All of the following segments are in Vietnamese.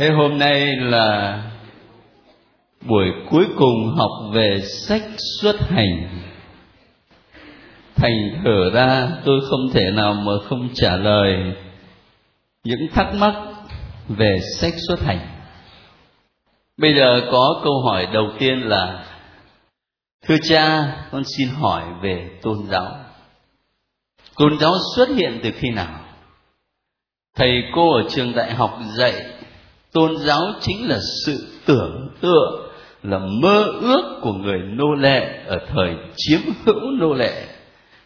Thế hôm nay là buổi cuối cùng học về sách xuất hành. Thành thở ra tôi không thể nào mà không trả lời những thắc mắc về sách xuất hành. Bây giờ có câu hỏi đầu tiên là Thưa cha, con xin hỏi về tôn giáo. Tôn giáo xuất hiện từ khi nào? Thầy cô ở trường đại học dạy tôn giáo chính là sự tưởng tượng, là mơ ước của người nô lệ ở thời chiếm hữu nô lệ,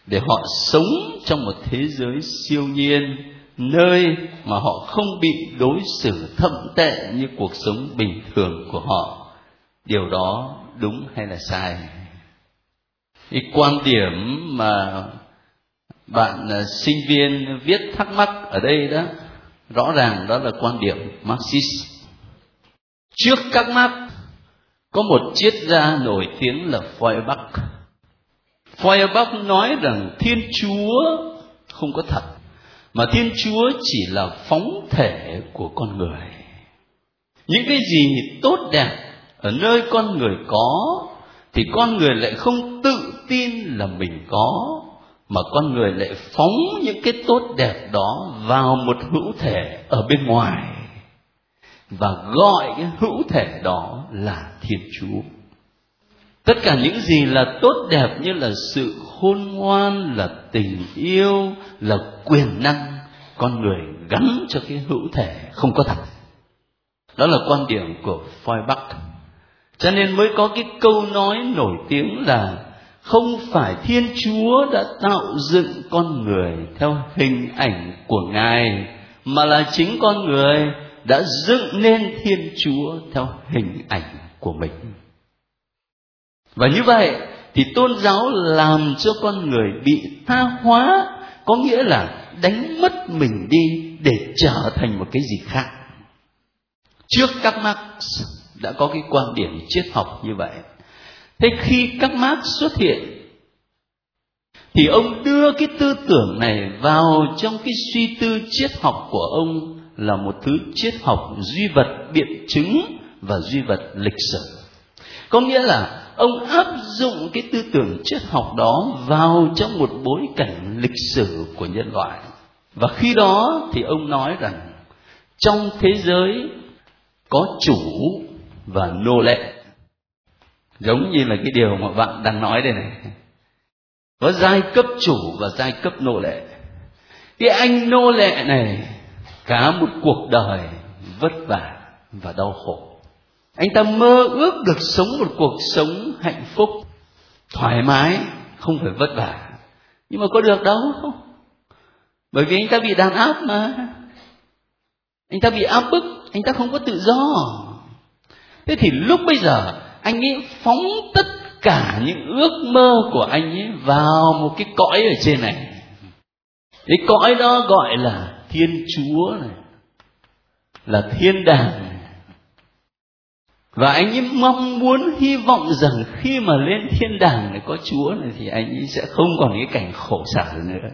để họ sống trong một thế giới siêu nhiên, nơi mà họ không bị đối xử thậm tệ như cuộc sống bình thường của họ. Điều đó đúng hay là sai? Cái quan điểm mà bạn à, sinh viên viết thắc mắc ở đây đó rõ ràng đó là quan điểm marxist. Trước các mắt có một triết gia nổi tiếng là Feuerbach. Feuerbach nói rằng thiên chúa không có thật, mà thiên chúa chỉ là phóng thể của con người. Những cái gì tốt đẹp ở nơi con người có, thì con người lại không tự tin là mình có mà con người lại phóng những cái tốt đẹp đó vào một hữu thể ở bên ngoài và gọi cái hữu thể đó là thiên chúa. Tất cả những gì là tốt đẹp như là sự khôn ngoan, là tình yêu, là quyền năng, con người gắn cho cái hữu thể không có thật. Đó là quan điểm của Feuerbach cho nên mới có cái câu nói nổi tiếng là không phải thiên chúa đã tạo dựng con người theo hình ảnh của ngài, mà là chính con người đã dựng nên thiên chúa theo hình ảnh của mình. Và như vậy thì tôn giáo làm cho con người bị tha hóa có nghĩa là đánh mất mình đi để trở thành một cái gì khác. Trước các marx đã có cái quan điểm triết học như vậy thế khi các marx xuất hiện, thì ông đưa cái tư tưởng này vào trong cái suy tư triết học của ông là một thứ triết học duy vật biện chứng và duy vật lịch sử. Có nghĩa là ông áp dụng cái tư tưởng triết học đó vào trong một bối cảnh lịch sử của nhân loại. Và khi đó thì ông nói rằng, trong thế giới có chủ và nô lệ giống như là cái điều mà bạn đang nói đây này. Có giai cấp chủ và giai cấp nô lệ. Cái anh nô lệ này, cả một cuộc đời vất vả và đau khổ. Anh ta mơ ước được sống một cuộc sống hạnh phúc, thoải mái, không phải vất vả. Nhưng mà có được đâu? Bởi vì anh ta bị đàn áp mà. Anh ta bị áp bức, anh ta không có tự do. Thế thì lúc bây giờ anh ấy phóng tất cả những ước mơ của anh ấy vào một cái cõi ở trên này. Cái cõi đó gọi là thiên chúa này, là thiên đàng này. Và anh ấy mong muốn, hy vọng rằng khi mà lên thiên đàng này có chúa này thì anh ấy sẽ không còn cái cảnh khổ sở nữa.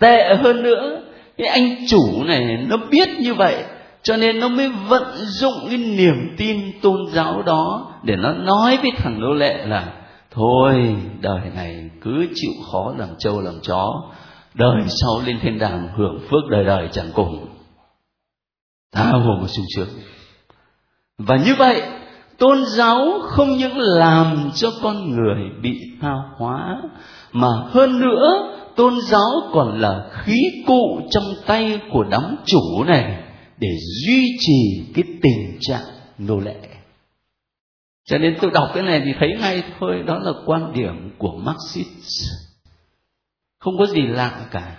Tệ hơn nữa, cái anh chủ này nó biết như vậy cho nên nó mới vận dụng cái niềm tin tôn giáo đó để nó nói với thằng nô lệ là, thôi, đời này cứ chịu khó làm trâu làm chó, đời sau lên thiên đàng hưởng phước đời đời chẳng cùng. Tha hồ mà sung sướng. Và như vậy, tôn giáo không những làm cho con người bị tha hóa, mà hơn nữa, tôn giáo còn là khí cụ trong tay của đám chủ này để duy trì cái tình trạng nô lệ. Cho nên tôi đọc cái này thì thấy ngay thôi, đó là quan điểm của marxist. Không có gì lạ cả.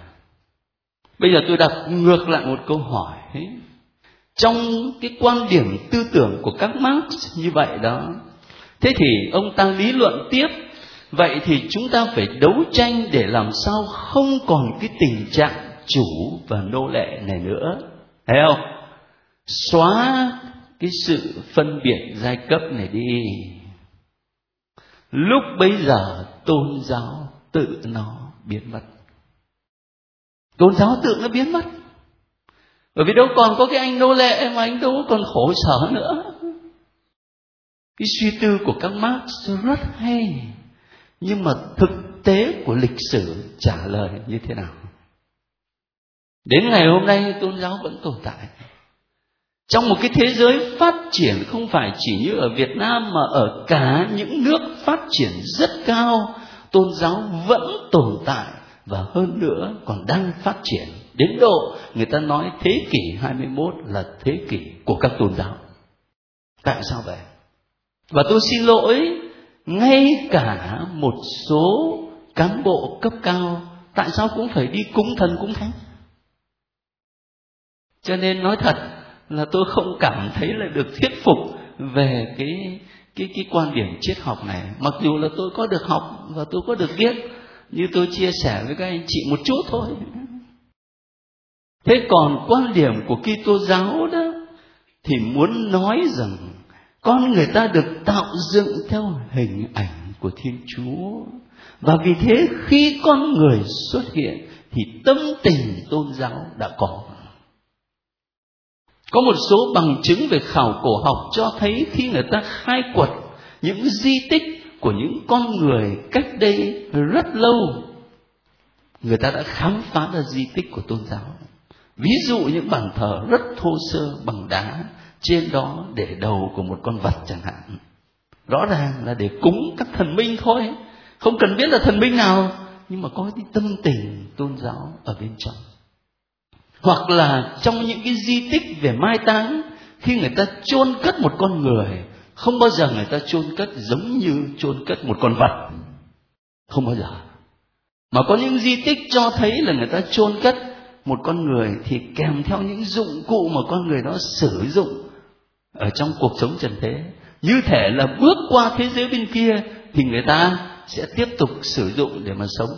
Bây giờ tôi đặt ngược lại một câu hỏi. Ấy. trong cái quan điểm tư tưởng của các marx như vậy đó, thế thì ông ta lý luận tiếp, vậy thì chúng ta phải đấu tranh để làm sao không còn cái tình trạng chủ và nô lệ này nữa thấy không? Xóa cái sự phân biệt giai cấp này đi. Lúc bấy giờ tôn giáo tự nó biến mất. Tôn giáo tự nó biến mất. Bởi vì đâu còn có cái anh nô lệ, mà anh đâu còn khổ sở nữa. Cái suy tư của các Marx rất hay. Nhưng mà thực tế của lịch sử trả lời như thế nào? Đến ngày hôm nay, tôn giáo vẫn tồn tại trong một cái thế giới phát triển không phải chỉ như ở Việt Nam mà ở cả những nước phát triển rất cao, tôn giáo vẫn tồn tại và hơn nữa còn đang phát triển đến độ người ta nói thế kỷ 21 là thế kỷ của các tôn giáo. Tại sao vậy? Và tôi xin lỗi, ngay cả một số cán bộ cấp cao, tại sao cũng phải đi cúng thần cúng thánh cho nên nói thật là tôi không cảm thấy là được thuyết phục về cái cái cái quan điểm triết học này. Mặc dù là tôi có được học và tôi có được biết như tôi chia sẻ với các anh chị một chút thôi. Thế còn quan điểm của Kitô giáo đó thì muốn nói rằng con người ta được tạo dựng theo hình ảnh của Thiên Chúa. Và vì thế khi con người xuất hiện thì tâm tình tôn giáo đã có có một số bằng chứng về khảo cổ học cho thấy khi người ta khai quật những di tích của những con người cách đây rất lâu, người ta đã khám phá ra di tích của tôn giáo. Ví dụ những bàn thờ rất thô sơ bằng đá, trên đó để đầu của một con vật chẳng hạn. Rõ ràng là để cúng các thần minh thôi, không cần biết là thần minh nào, nhưng mà có cái tâm tình tôn giáo ở bên trong hoặc là trong những cái di tích về mai táng, khi người ta chôn cất một con người, không bao giờ người ta chôn cất giống như chôn cất một con vật. Không bao giờ. Mà có những di tích cho thấy là người ta chôn cất một con người thì kèm theo những dụng cụ mà con người đó sử dụng ở trong cuộc sống trần thế. Như thể là bước qua thế giới bên kia thì người ta sẽ tiếp tục sử dụng để mà sống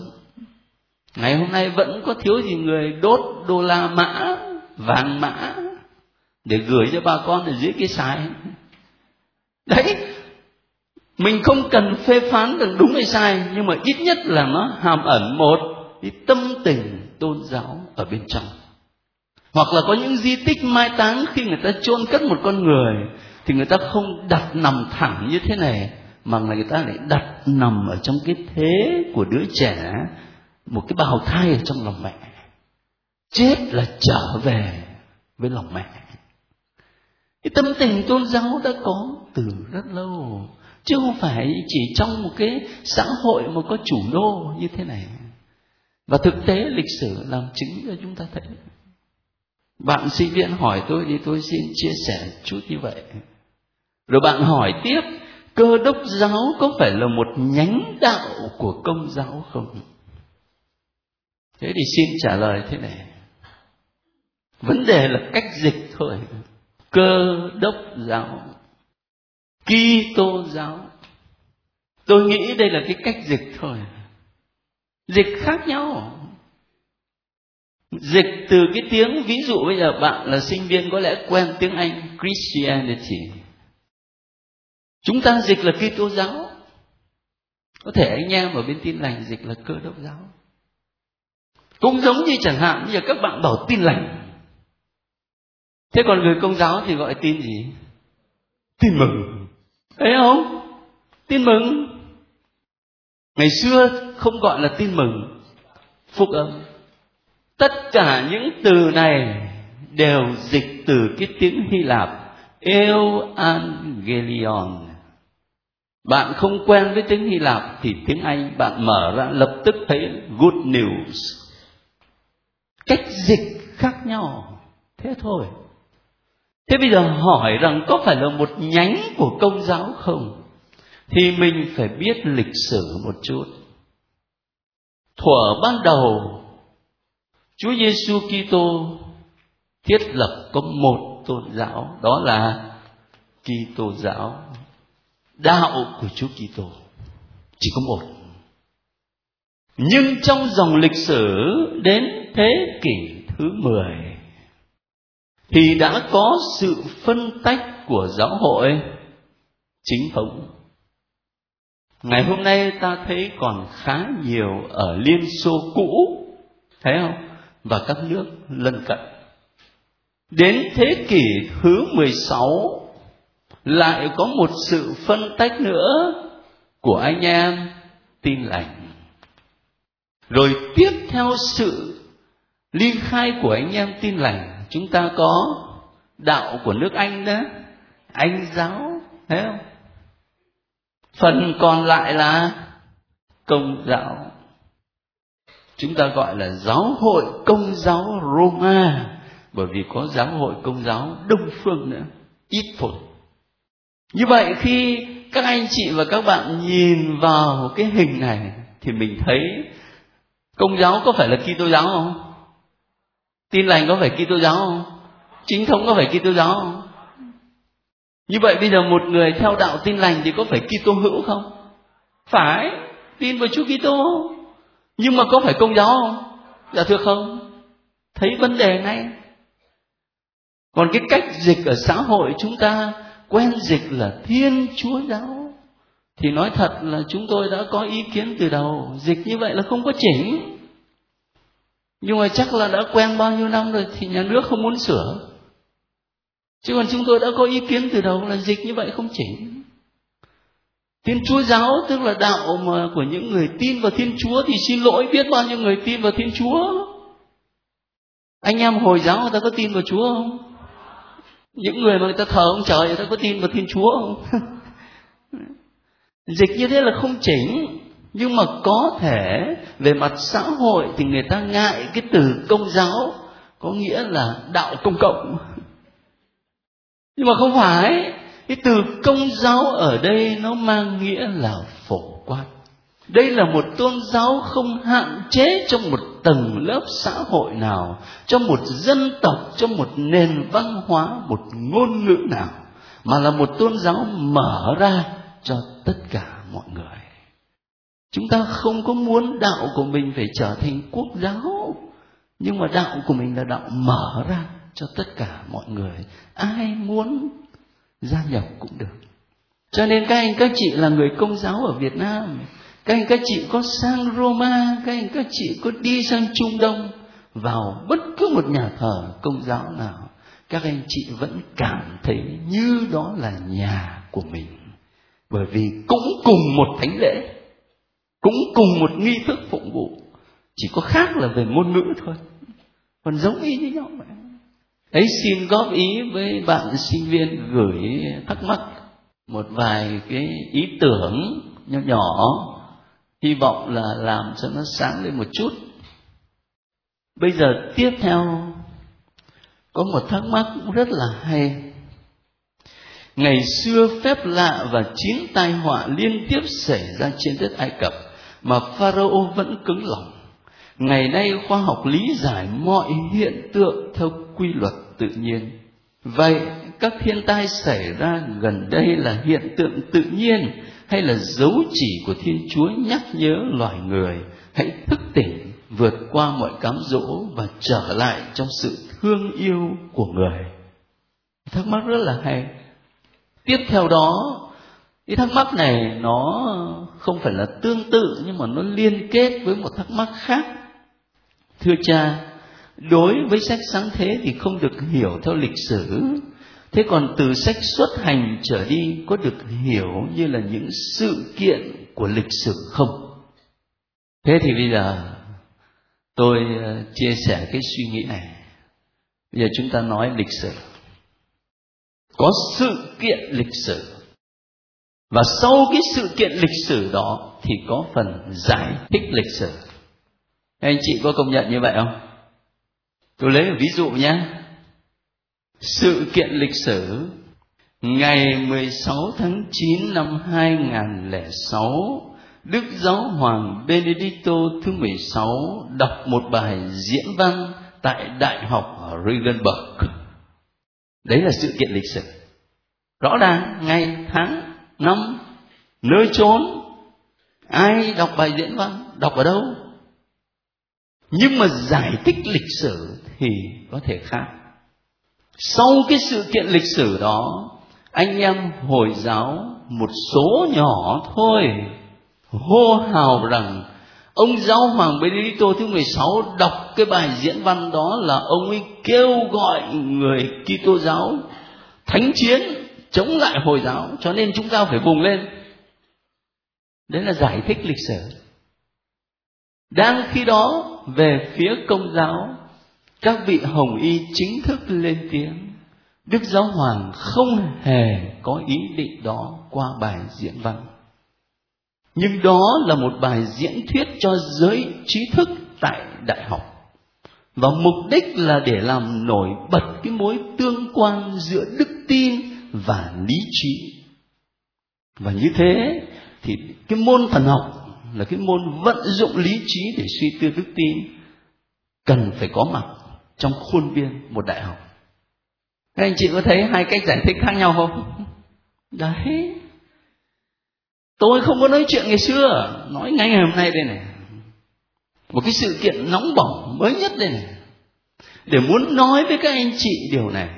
ngày hôm nay vẫn có thiếu gì người đốt đô la mã, vàng mã để gửi cho bà con ở dưới cái xài đấy, mình không cần phê phán được đúng hay sai, nhưng mà ít nhất là nó hàm ẩn một cái tâm tình tôn giáo ở bên trong. Hoặc là có những di tích mai táng khi người ta chôn cất một con người thì người ta không đặt nằm thẳng như thế này, mà người ta lại đặt nằm ở trong cái thế của đứa trẻ một cái bào thai ở trong lòng mẹ. Chết là trở về với lòng mẹ. Cái tâm tình tôn giáo đã có từ rất lâu, chứ không phải chỉ trong một cái xã hội mà có chủ đô như thế này. Và thực tế lịch sử làm chứng cho chúng ta thấy. Bạn sinh viên hỏi tôi thì tôi xin chia sẻ chút như vậy. Rồi bạn hỏi tiếp, cơ đốc giáo có phải là một nhánh đạo của công giáo không? Thế thì xin trả lời thế này. Vấn đề là cách dịch thôi. Cơ đốc giáo, Kitô giáo. Tôi nghĩ đây là cái cách dịch thôi. Dịch khác nhau. Dịch từ cái tiếng, ví dụ bây giờ bạn là sinh viên có lẽ quen tiếng anh, christianity. Chúng ta dịch là Kitô giáo. Có thể anh em ở bên tin lành dịch là cơ đốc giáo cũng giống như chẳng hạn như các bạn bảo tin lành. Thế còn người công giáo thì gọi tin gì? Tin mừng. Thấy không? Tin mừng. Ngày xưa không gọi là tin mừng phúc âm. Tất cả những từ này đều dịch từ cái tiếng hy lạp evangelion. Bạn không quen với tiếng hy lạp thì tiếng anh bạn mở ra lập tức thấy good news cách dịch khác nhau. Thế thôi. Thế bây giờ hỏi rằng có phải là một nhánh của công giáo không? Thì mình phải biết lịch sử một chút. Thuở ban đầu, Chúa Giêsu Kitô thiết lập có một tôn giáo, đó là Kitô giáo, đạo của Chúa Kitô. Chỉ có một nhưng trong dòng lịch sử đến thế kỷ thứ 10 thì đã có sự phân tách của giáo hội chính thống. Ngày hôm nay ta thấy còn khá nhiều ở liên xô cũ, thấy không? Và các nước lân cận. Đến thế kỷ thứ 16 lại có một sự phân tách nữa của anh em tin lành rồi tiếp theo sự ly khai của anh em tin lành, chúng ta có đạo của nước anh đó, anh giáo, thấy không? Phần còn lại là công giáo. Chúng ta gọi là giáo hội công giáo roma, bởi vì có giáo hội công giáo đông phương nữa, ít phổ. Như vậy khi các anh chị và các bạn nhìn vào cái hình này thì mình thấy công giáo có phải là Kitô giáo không? Tin lành có phải Kitô giáo không? Chính thống có phải Kitô giáo không? Như vậy bây giờ một người theo đạo tin lành thì có phải Kitô hữu không? Phải, tin vào Chúa Kitô. Nhưng mà có phải công giáo không? Dạ thưa không. Thấy vấn đề ngay. Còn cái cách dịch ở xã hội chúng ta quen dịch là Thiên Chúa giáo. Thì nói thật là chúng tôi đã có ý kiến từ đầu, dịch như vậy là không có chỉnh. Nhưng mà chắc là đã quen bao nhiêu năm rồi thì nhà nước không muốn sửa chứ còn chúng tôi đã có ý kiến từ đầu là dịch như vậy không chỉnh Thiên Chúa giáo tức là đạo mà của những người tin vào Thiên Chúa thì xin lỗi biết bao nhiêu người tin vào Thiên Chúa. Anh em Hồi giáo người ta có tin vào Chúa không? Những người mà người ta thờ ông trời người ta có tin vào Thiên Chúa không? Dịch như thế là không chỉnh, nhưng mà có thể về mặt xã hội thì người ta ngại cái từ công giáo, có nghĩa là đạo công cộng. Nhưng mà không phải, cái từ công giáo ở đây nó mang nghĩa là phổ quát. Đây là một tôn giáo không hạn chế trong một tầng lớp xã hội nào, trong một dân tộc, trong một nền văn hóa, một ngôn ngữ nào, mà là một tôn giáo mở ra cho tất cả mọi người. Chúng ta không có muốn đạo của mình phải trở thành quốc giáo, nhưng mà đạo của mình là đạo mở ra cho tất cả mọi người. Ai muốn gia nhập cũng được. Cho nên các anh các chị là người công giáo ở việt nam, các anh các chị có sang roma, các anh các chị có đi sang trung đông, vào bất cứ một nhà thờ công giáo nào, các anh chị vẫn cảm thấy như đó là nhà của mình bởi vì cũng cùng một thánh lễ, cũng cùng một nghi thức phụng vụ, chỉ có khác là về ngôn ngữ thôi. Còn giống y như nhau vậy ấy, xin góp ý với bạn sinh viên gửi thắc mắc một vài cái ý tưởng nhỏ nhỏ, hy vọng là làm cho nó sáng lên một chút. Bây giờ tiếp theo, có một thắc mắc rất là hay ngày xưa phép lạ và chiến tai họa liên tiếp xảy ra trên đất ai cập mà pharaoh vẫn cứng lòng. Ngày nay khoa học lý giải mọi hiện tượng theo quy luật tự nhiên. Vậy các thiên tai xảy ra gần đây là hiện tượng tự nhiên hay là dấu chỉ của thiên chúa nhắc nhớ loài người? Hãy thức tỉnh, vượt qua mọi cám dỗ và trở lại trong sự thương yêu của người. Thắc mắc rất là hay tiếp theo đó, cái thắc mắc này nó không phải là tương tự, nhưng mà nó liên kết với một thắc mắc khác. Thưa cha, đối với sách sáng thế thì không được hiểu theo lịch sử. Thế còn từ sách xuất hành trở đi, có được hiểu như là những sự kiện của lịch sử không? Thế thì bây giờ, tôi ờ, chia sẻ cái suy nghĩ này. Bây giờ chúng ta nói lịch sử có sự kiện lịch sử. Và sau cái sự kiện lịch sử đó thì có phần giải thích lịch sử. Anh chị có công nhận như vậy không? Tôi lấy một ví dụ nhé. Sự kiện lịch sử, ngày 16 tháng 9 năm 2006 Đức Giáo Hoàng Benedicto thứ 16 đọc một bài diễn văn tại Đại học ở Regensburg. Đấy là sự kiện lịch sử. Rõ ràng, ngày tháng năm, nơi chốn, ai đọc bài diễn văn, đọc ở đâu nhưng mà giải thích lịch sử thì có thể khác sau cái sự kiện lịch sử đó, anh em hồi giáo một số nhỏ thôi, hô hào rằng ông giáo hoàng Benedicto thứ 16 đọc cái bài diễn văn đó là ông ấy kêu gọi người Kitô giáo thánh chiến chống lại hồi giáo. Cho nên chúng ta phải vùng lên. Đấy là giải thích lịch sử. Đang khi đó, về phía công giáo, các vị hồng y chính thức lên tiếng. Đức giáo hoàng không hề có ý định đó qua bài diễn văn nhưng đó là một bài diễn thuyết cho giới trí thức tại đại học. Và mục đích là để làm nổi bật cái mối tương quan giữa đức tin và lý trí. Và như thế thì cái môn thần học là cái môn vận dụng lý trí để suy tư đức tin cần phải có mặt trong khuôn viên một đại học. Các anh chị có thấy hai cách giải thích khác nhau không? Đấy tôi không có nói chuyện ngày xưa. Nói ngay ngày hôm nay đây này. Một cái sự kiện nóng bỏng mới nhất đây này. Để muốn nói với các anh chị điều này.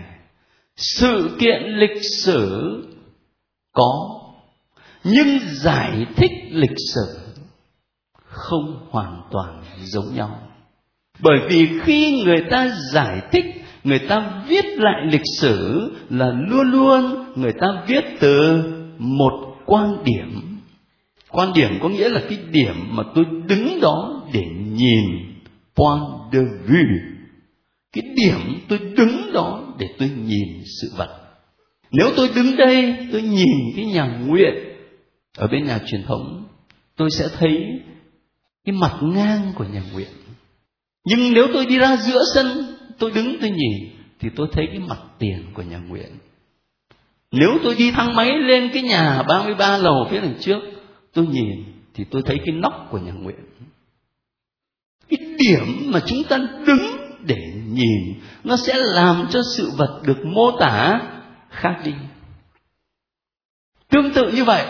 Sự kiện lịch sử có, nhưng giải thích lịch sử không hoàn toàn giống nhau. Bởi vì khi người ta giải thích, người ta viết lại lịch sử là luôn luôn người ta viết từ một quan điểm quan điểm có nghĩa là cái điểm mà tôi đứng đó để nhìn point de vue. Cái điểm tôi đứng đó để tôi nhìn sự vật. Nếu tôi đứng đây, tôi nhìn cái nhà nguyện ở bên nhà truyền thống, tôi sẽ thấy cái mặt ngang của nhà nguyện. Nhưng nếu tôi đi ra giữa sân, tôi đứng tôi nhìn, thì tôi thấy cái mặt tiền của nhà nguyện. Nếu tôi đi thang máy lên cái nhà 33 lầu phía đằng trước tôi nhìn thì tôi thấy cái nóc của nhà nguyện cái điểm mà chúng ta đứng để nhìn, nó sẽ làm cho sự vật được mô tả khác đi. Tương tự như vậy,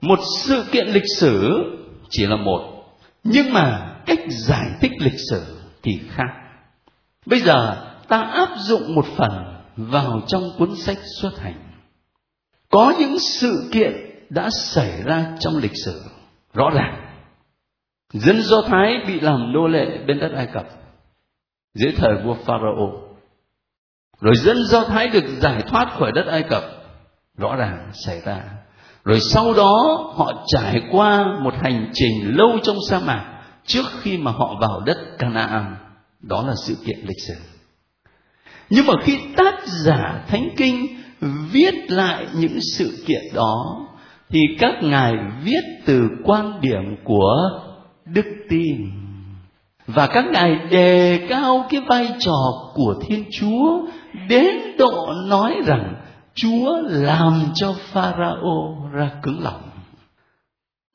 một sự kiện lịch sử chỉ là một, nhưng mà cách giải thích lịch sử thì khác. Bây giờ ta áp dụng một phần vào trong cuốn sách xuất hành. Có những sự kiện đã xảy ra trong lịch sử. Rõ ràng, dân do thái bị làm nô lệ bên đất ai cập dưới thời vua pharaoh. Rồi dân do thái được giải thoát khỏi đất ai cập, rõ ràng xảy ra. Rồi sau đó họ trải qua một hành trình lâu trong sa mạc trước khi mà họ vào đất Canaan. Đó là sự kiện lịch sử. Nhưng mà khi tác giả thánh kinh viết lại những sự kiện đó thì các ngài viết từ quan điểm của đức tin. Và các ngài đề cao cái vai trò của thiên chúa, đến độ nói rằng chúa làm cho pharaoh ra cứng lòng.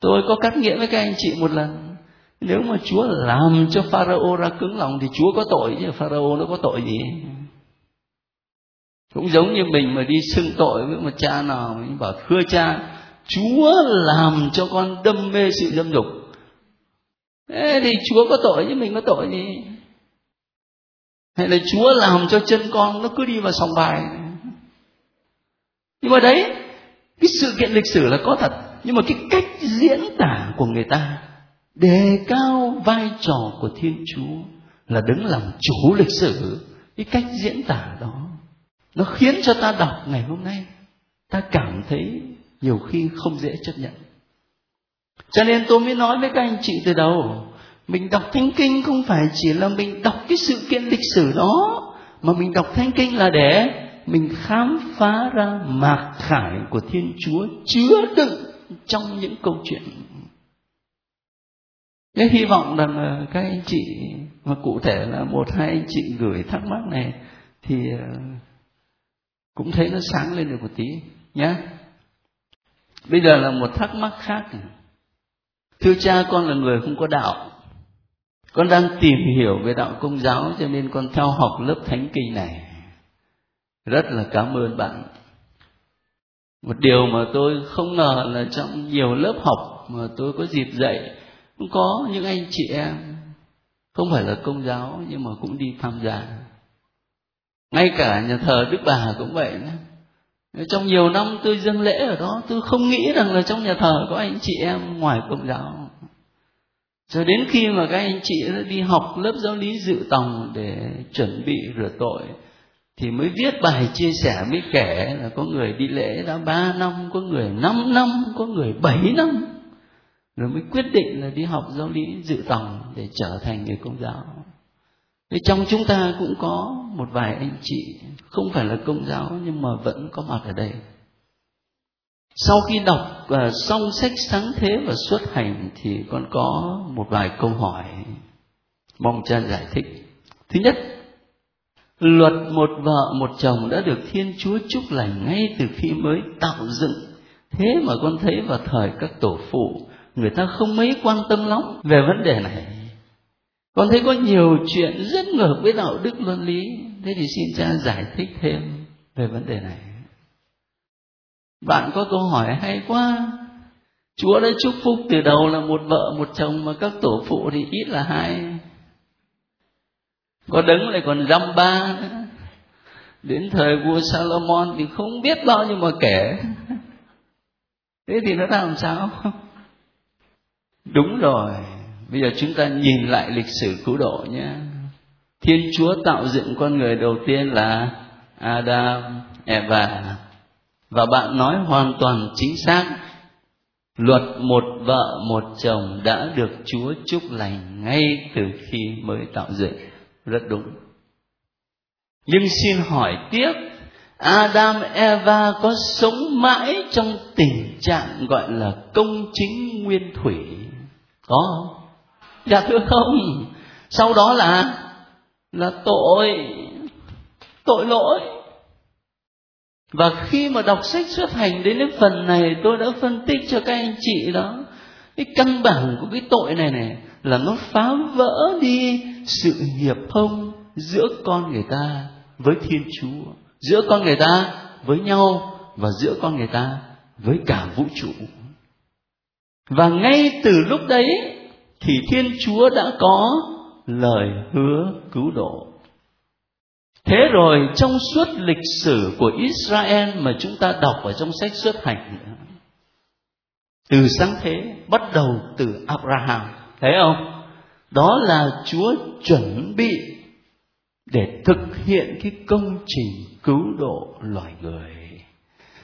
Tôi có cắt nghĩa với các anh chị một lần. Nếu mà chúa làm cho pharaoh ra cứng lòng thì chúa có tội chứ pharaoh nó có tội gì? Cũng giống như mình mà đi xưng tội với một cha nào, mình bảo, thưa cha chúa làm cho con đâm mê sự dâm dục. Thế thì chúa có tội chứ mình có tội gì? Hay là chúa làm cho chân con nó cứ đi vào sòng bài? Nhưng mà đấy, cái sự kiện lịch sử là có thật. Nhưng mà cái cách diễn tả của người ta đề cao vai trò của thiên chúa là đứng làm chủ lịch sử. Cái cách diễn tả đó, nó khiến cho ta đọc ngày hôm nay, ta cảm thấy nhiều khi không dễ chấp nhận. Cho nên tôi mới nói với các anh chị từ đầu, mình đọc thánh kinh không phải chỉ là mình đọc cái sự kiện lịch sử đó, mà mình đọc thánh kinh là để mình khám phá ra mạc khải của thiên chúa chứa đựng trong những câu chuyện. Cái hy vọng rằng các anh chị, mà cụ thể là một, hai anh chị gửi thắc mắc này thì ờ, cũng thấy nó sáng lên được một tí nhé bây giờ là một thắc mắc khác thưa cha, con là người không có đạo. Con đang tìm hiểu về đạo công giáo, cho nên con theo học lớp thánh kinh này. Rất là cảm ơn bạn. Một điều mà tôi không ngờ là trong nhiều lớp học mà tôi có dịp dạy, cũng có những anh chị em, không phải là công giáo, nhưng mà cũng đi tham gia. Ngay cả nhà thờ đức bà cũng vậy nữa trong nhiều năm tôi dâng lễ ở đó tôi không nghĩ rằng là trong nhà thờ có anh chị em ngoài công giáo Cho đến khi mà các anh chị đi học lớp giáo lý dự tòng để chuẩn bị rửa tội thì mới viết bài chia sẻ mới kể là có người đi lễ đã ba năm, có người năm năm, có người bảy năm rồi mới quyết định là đi học giáo lý dự tòng để trở thành người công giáo. Thế trong chúng ta cũng có một vài anh chị không phải là công giáo nhưng mà vẫn có mặt ở đây. Sau khi đọc uh, xong sách sáng thế và xuất hành thì con có một vài câu hỏi mong cha giải thích. Thứ nhất, luật một vợ một chồng đã được Thiên Chúa chúc lành ngay từ khi mới tạo dựng. Thế mà con thấy vào thời các tổ phụ người ta không mấy quan tâm lắm về vấn đề này con thấy có nhiều chuyện rất ngược với đạo đức luân lý. Thế thì xin cha giải thích thêm về vấn đề này. Bạn có câu hỏi hay quá. Chúa đã chúc phúc từ đầu là một vợ, một chồng mà các tổ phụ thì ít là hai. Có đứng lại còn dăm ba nữa. Đến thời vua salomon thì không biết bao nhiêu mà kể. Thế thì nó làm sao? Đúng rồi bây giờ chúng ta nhìn lại lịch sử cứu độ nhé. Thiên chúa tạo dựng con người đầu tiên là adam, eva. Và bạn nói hoàn toàn chính xác, luật một vợ một chồng đã được chúa chúc lành ngay từ khi mới tạo dựng. Rất đúng. Nhưng xin hỏi tiếp, Adam, Eva có sống mãi trong tình trạng gọi là công chính nguyên thủy có không? Dạ thưa không. Sau đó là là tội tội lỗi. Và khi mà đọc sách xuất hành đến cái phần này, tôi đã phân tích cho các anh chị đó, cái căn bản của cái tội này này là nó phá vỡ đi sự hiệp thông giữa con người ta với thiên chúa, giữa con người ta với nhau và giữa con người ta với cả vũ trụ. Và ngay từ lúc đấy thì thiên chúa đã có lời hứa cứu độ. Thế rồi trong suốt lịch sử của israel mà chúng ta đọc ở trong sách xuất hành, từ sáng thế bắt đầu từ abraham, thấy không? Đó là chúa chuẩn bị để thực hiện cái công trình cứu độ loài người.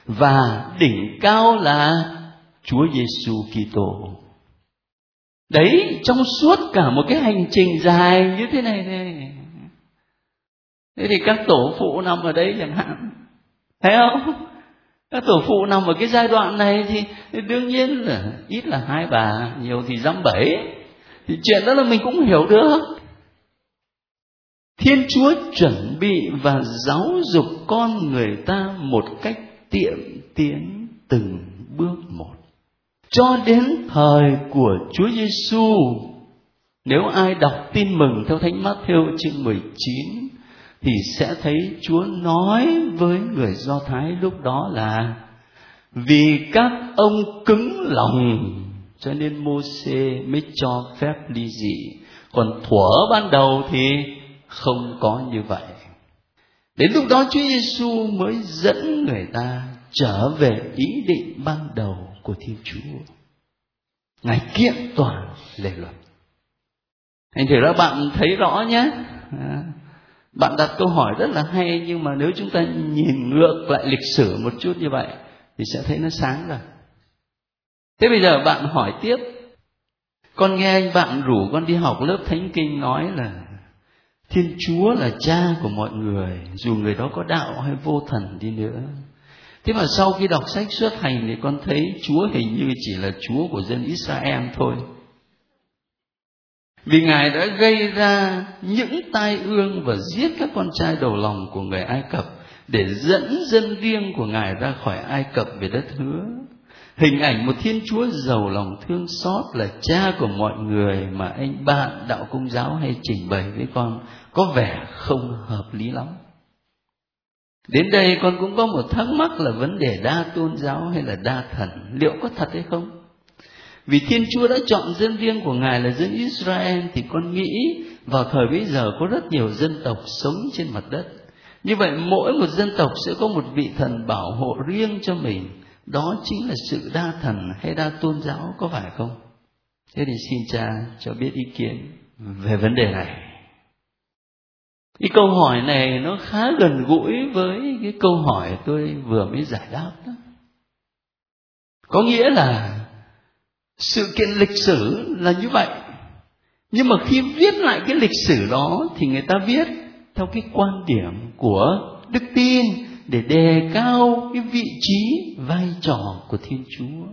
Và đỉnh cao là Chúa Giêsu Kitô. Đấy, trong suốt cả một cái hành trình dài như thế này này. Thế thì các tổ phụ nằm ở đây chẳng hạn. Thấy không? Các tổ phụ nằm ở cái giai đoạn này thì đương nhiên là ít là hai bà, nhiều thì dăm bảy. Thì chuyện đó là mình cũng hiểu được. Thiên Chúa chuẩn bị và giáo dục con người ta một cách tiệm tiến từng bước một cho đến thời của Chúa Giêsu. Nếu ai đọc tin mừng theo Thánh Matthew chương 19 thì sẽ thấy Chúa nói với người Do Thái lúc đó là, vì các ông cứng lòng, cho nên Môse mới cho phép ly dị. Còn thuở ban đầu thì không có như vậy. Đến lúc đó Chúa Giêsu mới dẫn người ta trở về ý định ban đầu của Thiên Chúa. Ngài kiện toàn lề luật. anh thử đó bạn thấy rõ nhé. À, bạn đặt câu hỏi rất là hay nhưng mà nếu chúng ta nhìn ngược lại lịch sử một chút như vậy thì sẽ thấy nó sáng rồi. Thế bây giờ bạn hỏi tiếp. Con nghe anh bạn rủ con đi học lớp thánh kinh nói là Thiên Chúa là cha của mọi người, dù người đó có đạo hay vô thần đi nữa thế mà sau khi đọc sách xuất hành thì con thấy chúa hình như chỉ là chúa của dân israel thôi. Vì ngài đã gây ra những tai ương và giết các con trai đầu lòng của người ai cập để dẫn dân riêng của ngài ra khỏi ai cập về đất hứa. Hình ảnh một thiên chúa giàu lòng thương xót là cha của mọi người mà anh bạn, đạo công giáo hay trình bày với con có vẻ không hợp lý lắm. Đến đây con cũng có một thắc mắc là vấn đề đa tôn giáo hay là đa thần, liệu có thật hay không? Vì Thiên Chúa đã chọn dân riêng của Ngài là dân Israel thì con nghĩ vào thời bấy giờ có rất nhiều dân tộc sống trên mặt đất. Như vậy mỗi một dân tộc sẽ có một vị thần bảo hộ riêng cho mình. Đó chính là sự đa thần hay đa tôn giáo có phải không? thế thì xin cha cho biết ý kiến về vấn đề này cái câu hỏi này nó khá gần gũi với cái câu hỏi tôi vừa mới giải đáp đó. Có nghĩa là sự kiện lịch sử là như vậy. Nhưng mà khi viết lại cái lịch sử đó thì người ta viết theo cái quan điểm của đức tin để đề cao cái vị trí, vai trò của thiên chúa.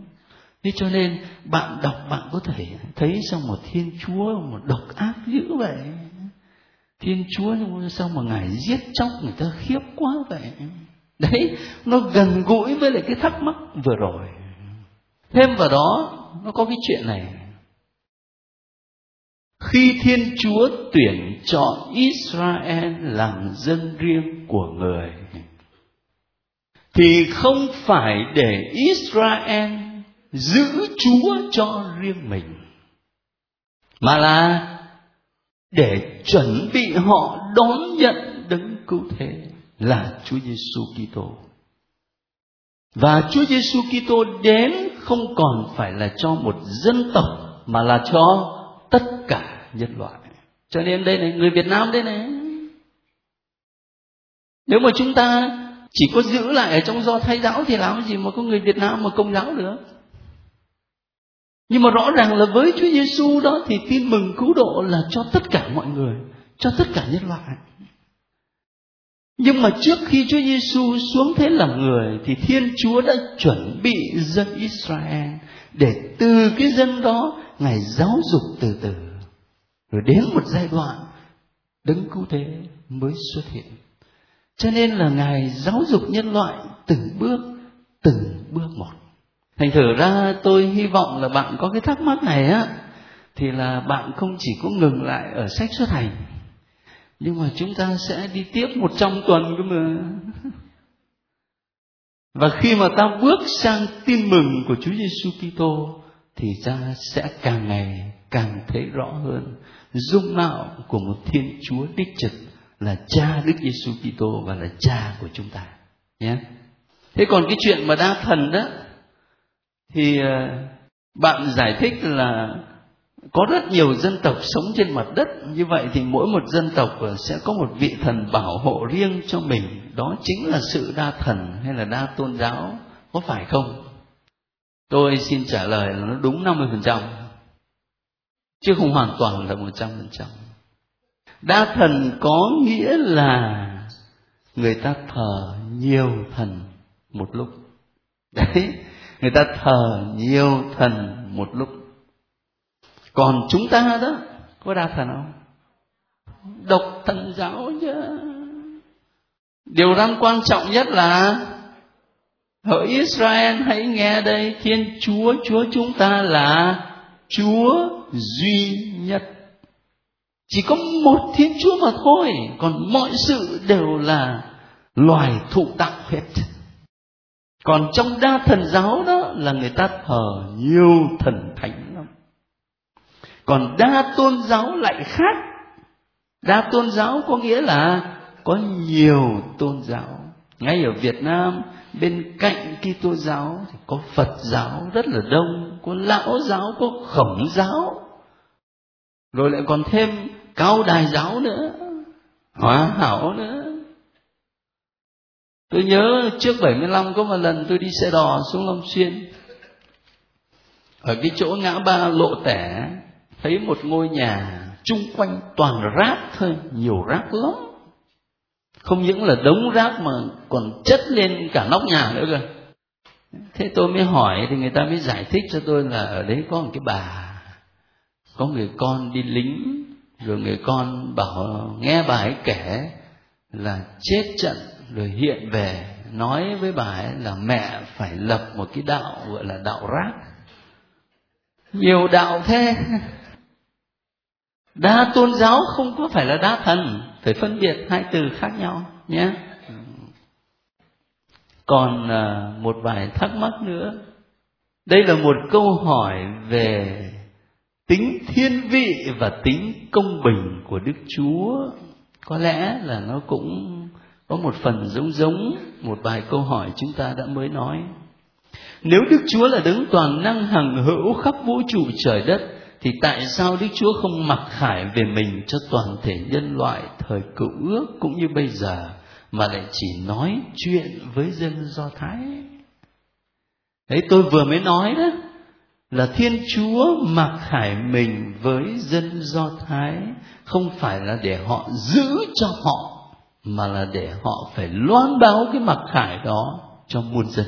Thế cho nên bạn đọc bạn có thể thấy sao một thiên chúa, một độc ác dữ vậy thiên chúa sao mà ngài giết chóc người ta khiếp quá vậy? Đấy, nó gần gũi với lại cái thắc mắc vừa rồi. Thêm vào đó, nó có cái chuyện này. Khi thiên chúa tuyển chọn israel làm dân riêng của người, thì không phải để israel giữ chúa cho riêng mình, mà là để chuẩn bị họ đón nhận đấng cứu thế là Chúa Giêsu Kitô. Và Chúa Giêsu Kitô đến không còn phải là cho một dân tộc mà là cho tất cả nhân loại. Cho nên đây này, người Việt Nam đây này. Nếu mà chúng ta chỉ có giữ lại ở trong do thay giáo thì làm gì mà có người Việt Nam mà công giáo được? Nhưng mà rõ ràng là với Chúa Giêsu đó thì tin mừng cứu độ là cho tất cả mọi người, cho tất cả nhân loại. Nhưng mà trước khi Chúa Giêsu xuống thế làm người thì Thiên Chúa đã chuẩn bị dân Israel để từ cái dân đó ngài giáo dục từ từ rồi đến một giai đoạn đấng cứu thế mới xuất hiện. Cho nên là ngài giáo dục nhân loại từng bước từng bước một thành thử ra tôi hy vọng là bạn có cái thắc mắc này á, thì là bạn không chỉ có ngừng lại ở sách xuất hành, nhưng mà chúng ta sẽ đi tiếp một trăm tuần cơ mà và khi mà ta bước sang tin mừng của Chúa Giêsu Kitô, thì ta sẽ càng ngày càng thấy rõ hơn dung mạo của một Thiên Chúa đích trực là Cha Đức Giêsu Kitô và là Cha của chúng ta nhé. Thế còn cái chuyện mà đa thần đó thì ờ, bạn giải thích là có rất nhiều dân tộc sống trên mặt đất. Như vậy thì mỗi một dân tộc ờ, sẽ có một vị thần bảo hộ riêng cho mình. Đó chính là sự đa thần hay là đa tôn giáo, có phải không? Tôi xin trả lời là nó đúng 50% chứ không hoàn toàn là 100% đa thần có nghĩa là người ta thờ nhiều thần một lúc. Đấy người ta thờ nhiều thần một lúc. Còn chúng ta đó, có đa thần không? Độc thần giáo chứ điều đang quan trọng nhất là, hỡi Israel, hãy nghe đây, Thiên Chúa Chúa chúng ta là Chúa duy nhất. Chỉ có một Thiên Chúa mà thôi, còn mọi sự đều là loài thụ tạo hết còn trong đa thần giáo đó là người ta thờ nhiều thần thánh lắm. Còn đa tôn giáo lại khác. Đa tôn giáo có nghĩa là có nhiều tôn giáo. Ngay ở Việt Nam bên cạnh Kitô giáo thì có Phật giáo rất là đông, có lão giáo, có khổng giáo, rồi lại còn thêm cao đài giáo nữa, hóa hảo nữa, Tôi nhớ trước 75 có một lần tôi đi xe đò xuống Long Xuyên. Ở cái chỗ ngã ba lộ tẻ thấy một ngôi nhà chung quanh toàn rác thôi, nhiều rác lắm. Không những là đống rác mà còn chất lên cả nóc nhà nữa cơ. Thế tôi mới hỏi thì người ta mới giải thích cho tôi là ở đấy có một cái bà, có người con đi lính, rồi người con bảo nghe bà ấy kể là chết trận rồi hiện về nói với bà ấy là mẹ phải lập một cái đạo gọi là đạo rác. Nhiều đạo thế. Đa tôn giáo không có phải là đa thần, phải phân biệt hai từ khác nhau nhé. Còn à, một vài thắc mắc nữa. Đây là một câu hỏi về tính thiên vị và tính công bình của đức chúa. Có lẽ là nó cũng có một phần giống giống, một vài câu hỏi chúng ta đã mới nói nếu đức chúa là đấng toàn năng hằng hữu khắp vũ trụ trời đất, thì tại sao Đức Chúa không mặc khải về mình cho toàn thể nhân loại thời cựu ước cũng như bây giờ, mà lại chỉ nói chuyện với dân Do Thái? Đấy tôi vừa mới nói đó, là Thiên Chúa mặc khải mình với dân Do Thái, không phải là để họ giữ cho họ mà là để họ phải loan báo cái mặc khải đó cho muôn dân.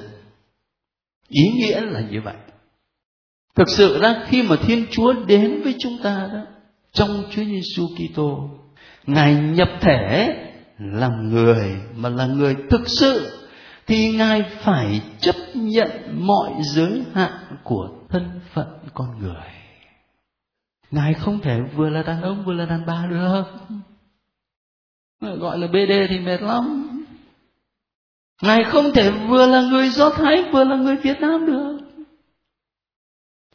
Ý nghĩa là như vậy. Thực sự ra, khi mà thiên chúa đến với chúng ta đó, trong chúa giêsu kitô, ngài nhập thể làm người mà là người thực sự, thì ngài phải chấp nhận mọi giới hạn của thân phận con người. Ngài không thể vừa là đàn ông, vừa là đàn bà được gọi là bd thì mệt lắm ngài không thể vừa là người do thái vừa là người việt nam được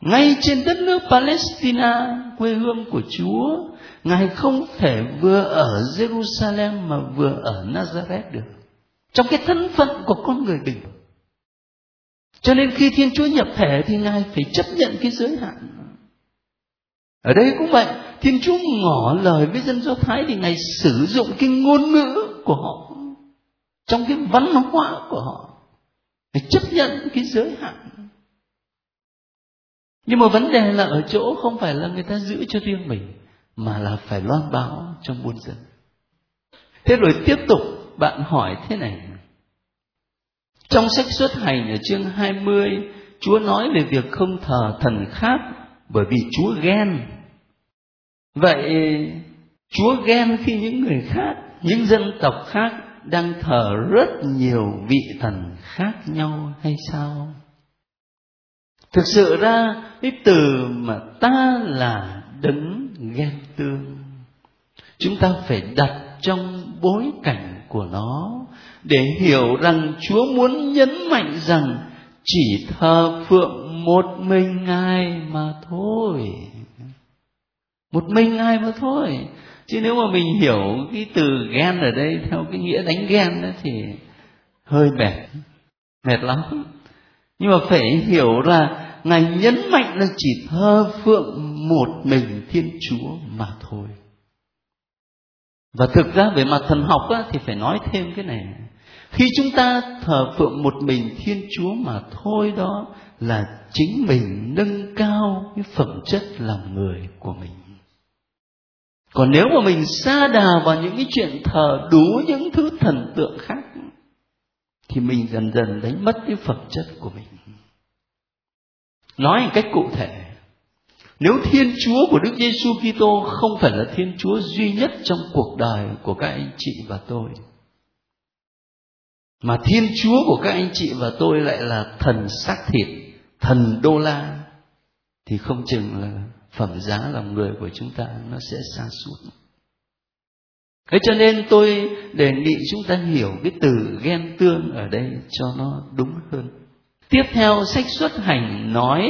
ngay trên đất nước Palestine, quê hương của Chúa, Ngài không thể vừa ở Jerusalem mà vừa ở Nazareth được. Trong cái thân phận của con người bình Cho nên khi Thiên Chúa nhập thể thì Ngài phải chấp nhận cái giới hạn. Ở đây cũng vậy, Thiên Chúa ngỏ lời với dân Do Thái thì Ngài sử dụng cái ngôn ngữ của họ trong cái văn hóa của họ. để chấp nhận cái giới hạn. Nhưng mà vấn đề là ở chỗ không phải là người ta giữ cho riêng mình mà là phải loan báo cho muôn dân. Thế rồi tiếp tục bạn hỏi thế này. Trong sách xuất hành ở chương 20 Chúa nói về việc không thờ thần khác bởi vì Chúa ghen vậy, Chúa ghen khi những người khác, những dân tộc khác đang thờ rất nhiều vị thần khác nhau hay sao? Thực sự ra, cái từ mà ta là đấng ghen tương, chúng ta phải đặt trong bối cảnh của nó để hiểu rằng chúa muốn nhấn mạnh rằng chỉ thờ phượng một mình ngài mà thôi một mình ai mà thôi. Chứ nếu mà mình hiểu cái từ ghen ở đây theo cái nghĩa đánh ghen đó thì hơi mệt. Mệt lắm. Nhưng mà phải hiểu là ngài nhấn mạnh là chỉ thờ phượng một mình thiên chúa mà thôi. Và thực ra về mặt thần học á, thì phải nói thêm cái này. Khi chúng ta thờ phượng một mình thiên chúa mà thôi đó là chính mình nâng cao cái phẩm chất làm người của mình còn nếu mà mình xa đà vào những cái chuyện thờ đủ những thứ thần tượng khác, thì mình dần dần đánh mất cái phẩm chất của mình. Nói một cách cụ thể, nếu thiên chúa của đức giêsu kitô không phải là thiên chúa duy nhất trong cuộc đời của các anh chị và tôi, mà thiên chúa của các anh chị và tôi lại là thần xác thịt, thần đô la, thì không chừng là phẩm giá lòng người của chúng ta nó sẽ xa suốt. Thế cho nên tôi đề nghị chúng ta hiểu cái từ ghen tương ở đây cho nó đúng hơn. Tiếp theo, sách xuất hành nói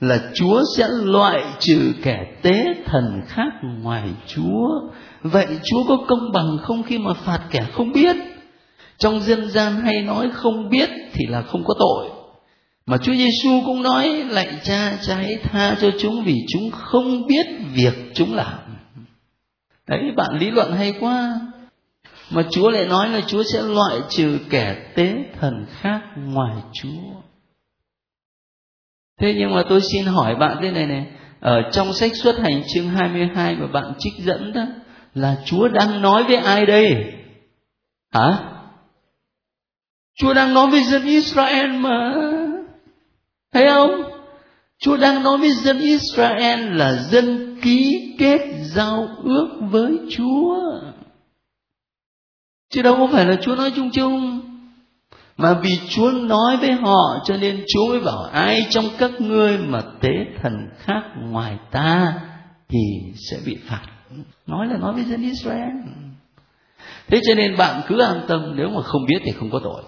là chúa sẽ loại trừ kẻ tế thần khác ngoài chúa. Vậy chúa có công bằng không khi mà phạt kẻ không biết? Trong dân gian hay nói không biết thì là không có tội mà Chúa Giêsu cũng nói lạy cha cha hãy tha cho chúng vì chúng không biết việc chúng làm đấy bạn lý luận hay quá mà Chúa lại nói là Chúa sẽ loại trừ kẻ tế thần khác ngoài Chúa. Thế nhưng mà tôi xin hỏi bạn thế này này, ở trong sách xuất hành chương 22 mà bạn trích dẫn đó là Chúa đang nói với ai đây? Hả? Chúa đang nói với dân Israel mà. Thấy không? Chúa đang nói với dân Israel là dân ký kết giao ước với Chúa. Chứ đâu có phải là chúa nói chung chung mà vì chúa nói với họ, cho nên chúa mới bảo, ai trong các ngươi mà tế thần khác ngoài ta thì sẽ bị phạt. Nói là nói với dân israel. Thế cho nên bạn cứ an tâm, nếu mà không biết thì không có tội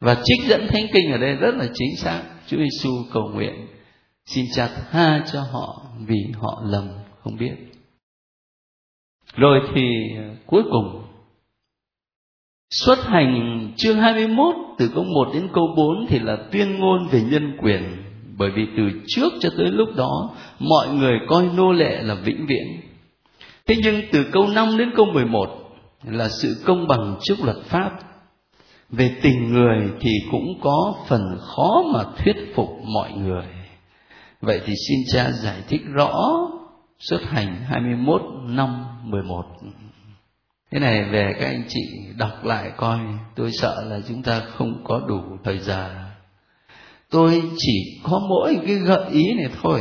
và trích dẫn thánh kinh ở đây rất là chính xác. Chúa giêsu cầu nguyện xin cha tha cho họ vì họ lầm, không biết. Rồi thì à, cuối cùng, Xuất hành chương 21 từ câu 1 đến câu 4 thì là tuyên ngôn về nhân quyền. Bởi vì từ trước cho tới lúc đó, mọi người coi nô lệ là vĩnh viễn. Thế nhưng từ câu 5 đến câu 11 là sự công bằng trước luật pháp về tình người thì cũng có phần khó mà thuyết phục mọi người. Vậy thì xin cha giải thích rõ xuất hành 21 năm 11 cái này về các anh chị đọc lại coi, tôi sợ là chúng ta không có đủ thời giờ. Tôi chỉ có mỗi cái gợi ý này thôi,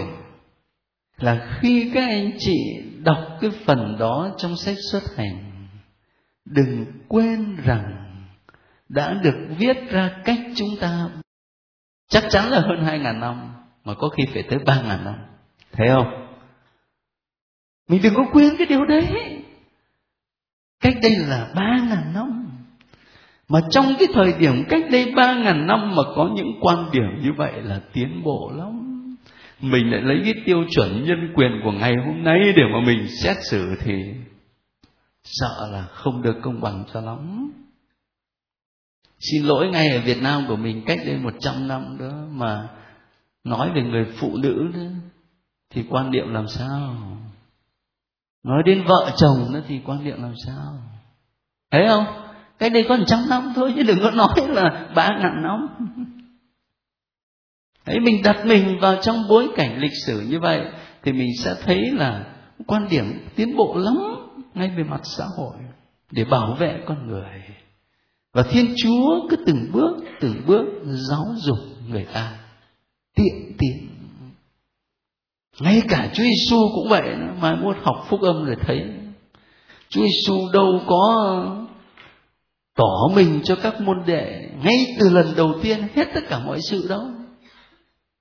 là khi các anh chị đọc cái phần đó trong sách xuất hành, đừng quên rằng đã được viết ra cách chúng ta chắc chắn là hơn hai ngàn năm, mà có khi phải tới ba ngàn năm. Thấy không? Mình đừng có quên cái điều đấy. Cách đây là ba ngàn năm. Mà trong cái thời điểm cách đây ba ngàn năm mà có những quan điểm như vậy là tiến bộ lắm. Mình lại lấy cái tiêu chuẩn nhân quyền của ngày hôm nay để mà mình xét xử thì sợ là không được công bằng cho lắm xin lỗi ngay ở Việt Nam của mình cách đây một trăm năm đó mà nói về người phụ nữ đó thì quan niệm làm sao? Nói đến vợ chồng nữa thì quan niệm làm sao? Thấy không? Cái đây có một trăm năm thôi chứ đừng có nói là ba ngàn năm. Đấy, mình đặt mình vào trong bối cảnh lịch sử như vậy thì mình sẽ thấy là quan điểm tiến bộ lắm ngay về mặt xã hội để bảo vệ con người và thiên chúa cứ từng bước từng bước giáo dục người ta, tiện tiến. Ngay cả Chúa Giêsu cũng vậy, mai muốn học phúc âm rồi thấy. Chúa Giêsu đâu có tỏ mình cho các môn đệ ngay từ lần đầu tiên, hết tất cả mọi sự đó.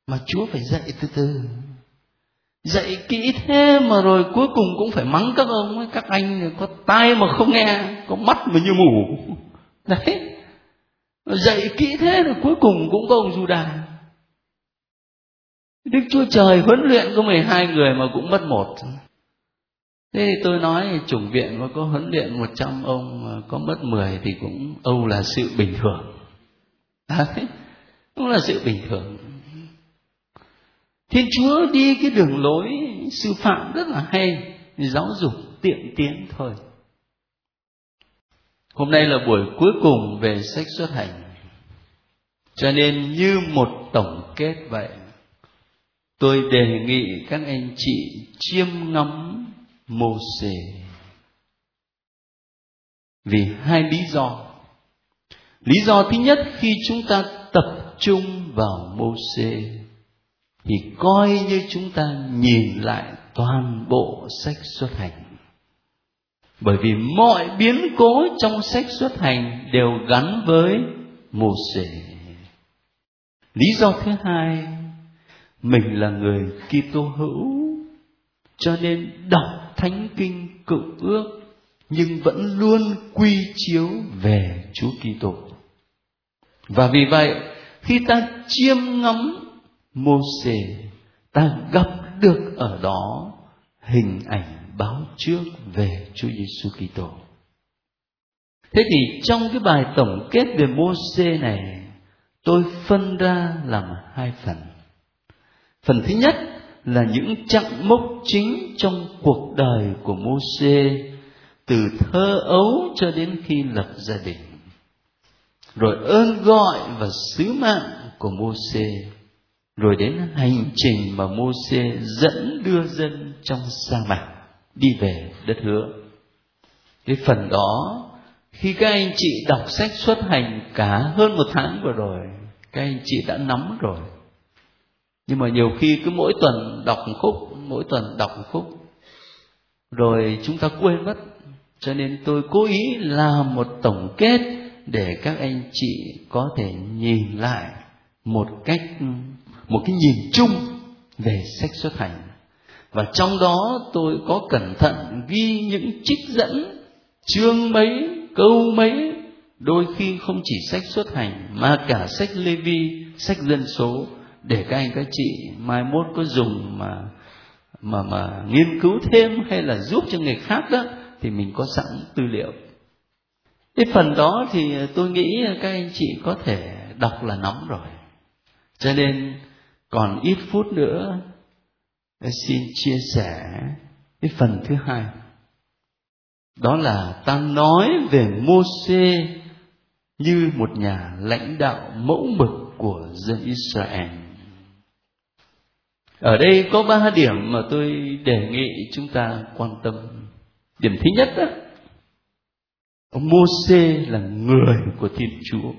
Mà Chúa phải dạy từ từ. Dạy kỹ thế mà rồi cuối cùng cũng phải mắng các ông ấy, các anh có tai mà không nghe, có mắt mà như mù đấy dạy kỹ thế rồi cuối cùng cũng có ông Judas Đức Chúa Trời huấn luyện có 12 người mà cũng mất một. Thế thì tôi nói chủng viện mà có huấn luyện 100 ông mà có mất 10 thì cũng Âu là sự bình thường. Đấy, cũng là sự bình thường. Thiên Chúa đi cái đường lối sư phạm rất là hay, giáo dục tiện tiến thôi. Hôm nay là buổi cuối cùng về sách xuất hành. Cho nên như một tổng kết vậy, tôi đề nghị các anh chị chiêm ngắm Mô-sê vì hai lý do. Lý do thứ nhất khi chúng ta tập trung vào Mô-sê thì coi như chúng ta nhìn lại toàn bộ sách xuất hành bởi vì mọi biến cố trong sách xuất hành đều gắn với mô sể lý do thứ hai mình là người Kitô hữu cho nên đọc thánh kinh cựu ước nhưng vẫn luôn quy chiếu về Chúa Kitô. Và vì vậy, khi ta chiêm ngắm mô Môsê, ta gặp được ở đó hình ảnh báo trước về Chúa Giêsu Kitô. Thế thì trong cái bài tổng kết về Môse này, tôi phân ra làm hai phần phần thứ nhất là những chặng mốc chính trong cuộc đời của Môse từ thơ ấu cho đến khi lập gia đình rồi ơn gọi và sứ mạng của Môse, rồi đến hành trình mà Môse dẫn đưa dân trong sa mạc đi về đất hứa. Cái phần đó, khi các anh chị đọc sách xuất hành cả hơn một tháng vừa rồi, các anh chị đã nắm rồi. Nhưng mà nhiều khi cứ mỗi tuần đọc một khúc, mỗi tuần đọc một khúc, rồi chúng ta quên mất. Cho nên tôi cố ý làm một tổng kết để các anh chị có thể nhìn lại một cách, một cái nhìn chung về sách xuất hành và trong đó tôi có cẩn thận ghi những trích dẫn, chương mấy, câu mấy. Đôi khi không chỉ sách xuất hành, mà cả sách lê vi sách dân số, để các anh, các chị mai mốt có dùng mà mà mà nghiên cứu thêm hay là giúp cho người khác đó, thì mình có sẵn tư liệu. Cái phần đó thì tôi nghĩ các anh chị có thể đọc là nóng rồi. Cho nên còn ít phút nữa xin chia sẻ cái phần thứ hai. Đó là ta nói về Môsê như một nhà lãnh đạo mẫu mực của dân israel. Ở đây có ba điểm mà tôi đề nghị chúng ta quan tâm. Điểm thứ nhất đó, ông Môsê là người của thiên chúa.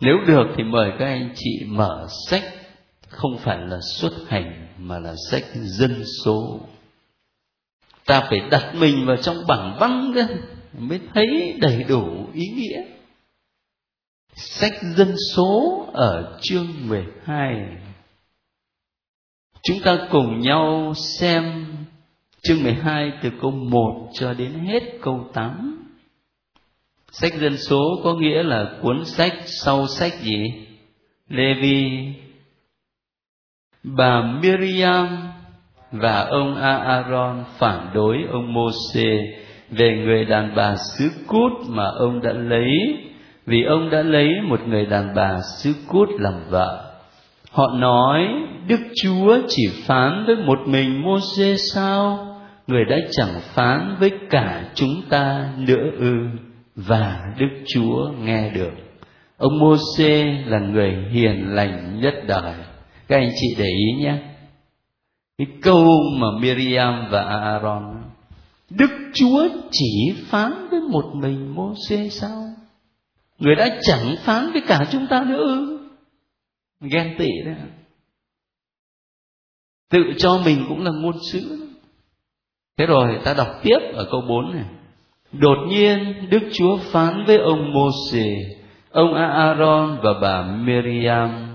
Nếu được thì mời các anh chị mở sách không phải là xuất hành, mà là sách dân số. Ta phải đặt mình vào trong bảng văn cơ, mới thấy đầy đủ ý nghĩa. Sách dân số ở chương 12 chúng ta cùng nhau xem chương 12 từ câu 1 cho đến hết câu 8 sách dân số có nghĩa là cuốn sách sau sách gì? Levi bà Miriam và ông Aaron phản đối ông Môsê về người đàn bà xứ cút mà ông đã lấy, vì ông đã lấy một người đàn bà xứ cút làm vợ. Họ nói, đức chúa chỉ phán với một mình Môsê sao? Người đã chẳng phán với cả chúng ta nữa ư? Và đức chúa nghe được. Ông Môsê là người hiền lành nhất đời các anh chị để ý nhé cái câu mà Miriam và Aaron Đức Chúa chỉ phán với một mình Môsê sao? Người đã chẳng phán với cả chúng ta nữa ư? Ghen tị đấy. Tự cho mình cũng là ngôn sứ. Thế rồi ta đọc tiếp ở câu 4 này. Đột nhiên Đức Chúa phán với ông Môsê, ông Aaron và bà Miriam,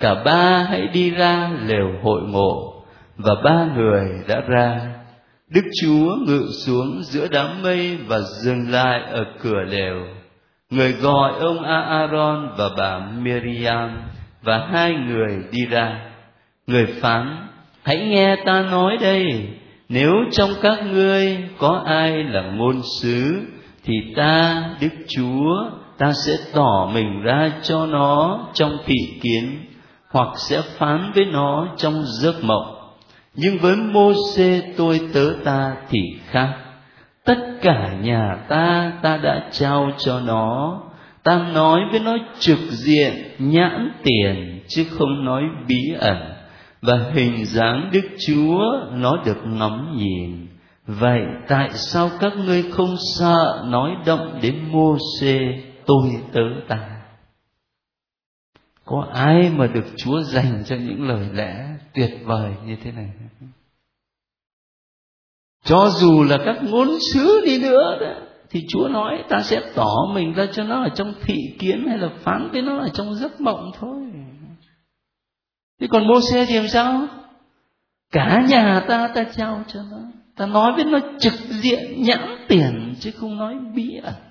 cả ba hãy đi ra lều hội ngộ và ba người đã ra Đức Chúa ngự xuống giữa đám mây và dừng lại ở cửa lều. Người gọi ông Aaron và bà Miriam và hai người đi ra. Người phán, hãy nghe ta nói đây, nếu trong các ngươi có ai là ngôn sứ, thì ta, Đức Chúa, ta sẽ tỏ mình ra cho nó trong thị kiến, hoặc sẽ phán với nó trong giấc mộng. Nhưng với mô xê tôi tớ ta thì khác. Tất cả nhà ta ta đã trao cho nó. Ta nói với nó trực diện, nhãn tiền, chứ không nói bí ẩn. Và hình dáng đức chúa, nó được ngắm nhìn. Vậy tại sao các ngươi không sợ nói động đến mô xê tôi tớ ta có ai mà được Chúa dành cho những lời lẽ tuyệt vời như thế này cho dù là các ngôn sứ đi nữa đó, thì Chúa nói ta sẽ tỏ mình ra cho nó ở trong thị kiến hay là phán với nó ở trong giấc mộng thôi. Thế còn mô xe thì làm sao? Cả nhà ta ta trao cho nó. Ta nói với nó trực diện nhãn tiền chứ không nói bí ẩn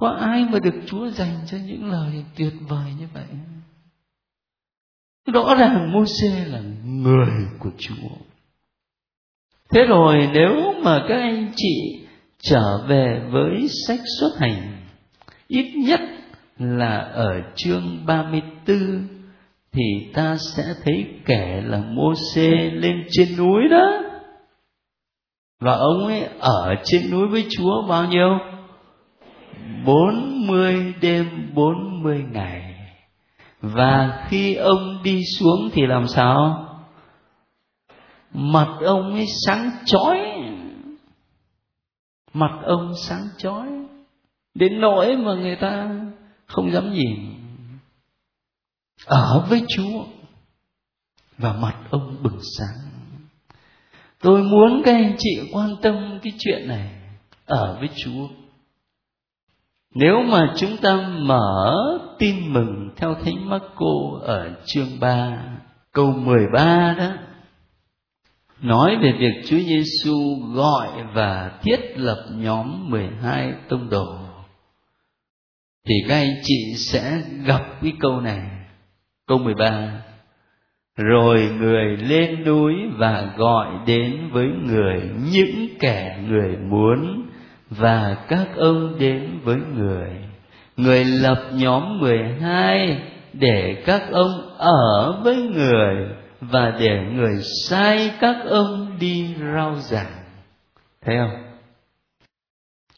có ai mà được chúa dành cho những lời tuyệt vời như vậy? Rõ ràng Môse là người của chúa. Thế rồi nếu mà các anh chị trở về với sách xuất hành, ít nhất là ở chương 34 thì ta sẽ thấy kẻ là Môse lên trên núi đó. Và ông ấy ở trên núi với chúa bao nhiêu? Bốn mươi đêm bốn mươi ngày. Và khi ông đi xuống thì làm sao? Mặt ông ấy sáng chói. Mặt ông sáng chói. Đến nỗi mà người ta không dám nhìn. Ở với chúa. Và mặt ông bừng sáng. Tôi muốn các anh chị quan tâm cái chuyện này. Ở với chúa nếu mà chúng ta mở tin mừng theo Thánh Marco ở chương 3 câu 13 đó, nói về việc Chúa Giêsu gọi và thiết lập nhóm 12 tông đồ, thì các anh chị sẽ gặp cái câu này. Câu 13 rồi người lên núi và gọi đến với người, những kẻ người muốn và các ông đến với người người lập nhóm 12 để các ông ở với người và để người sai các ông đi rao giảng thấy không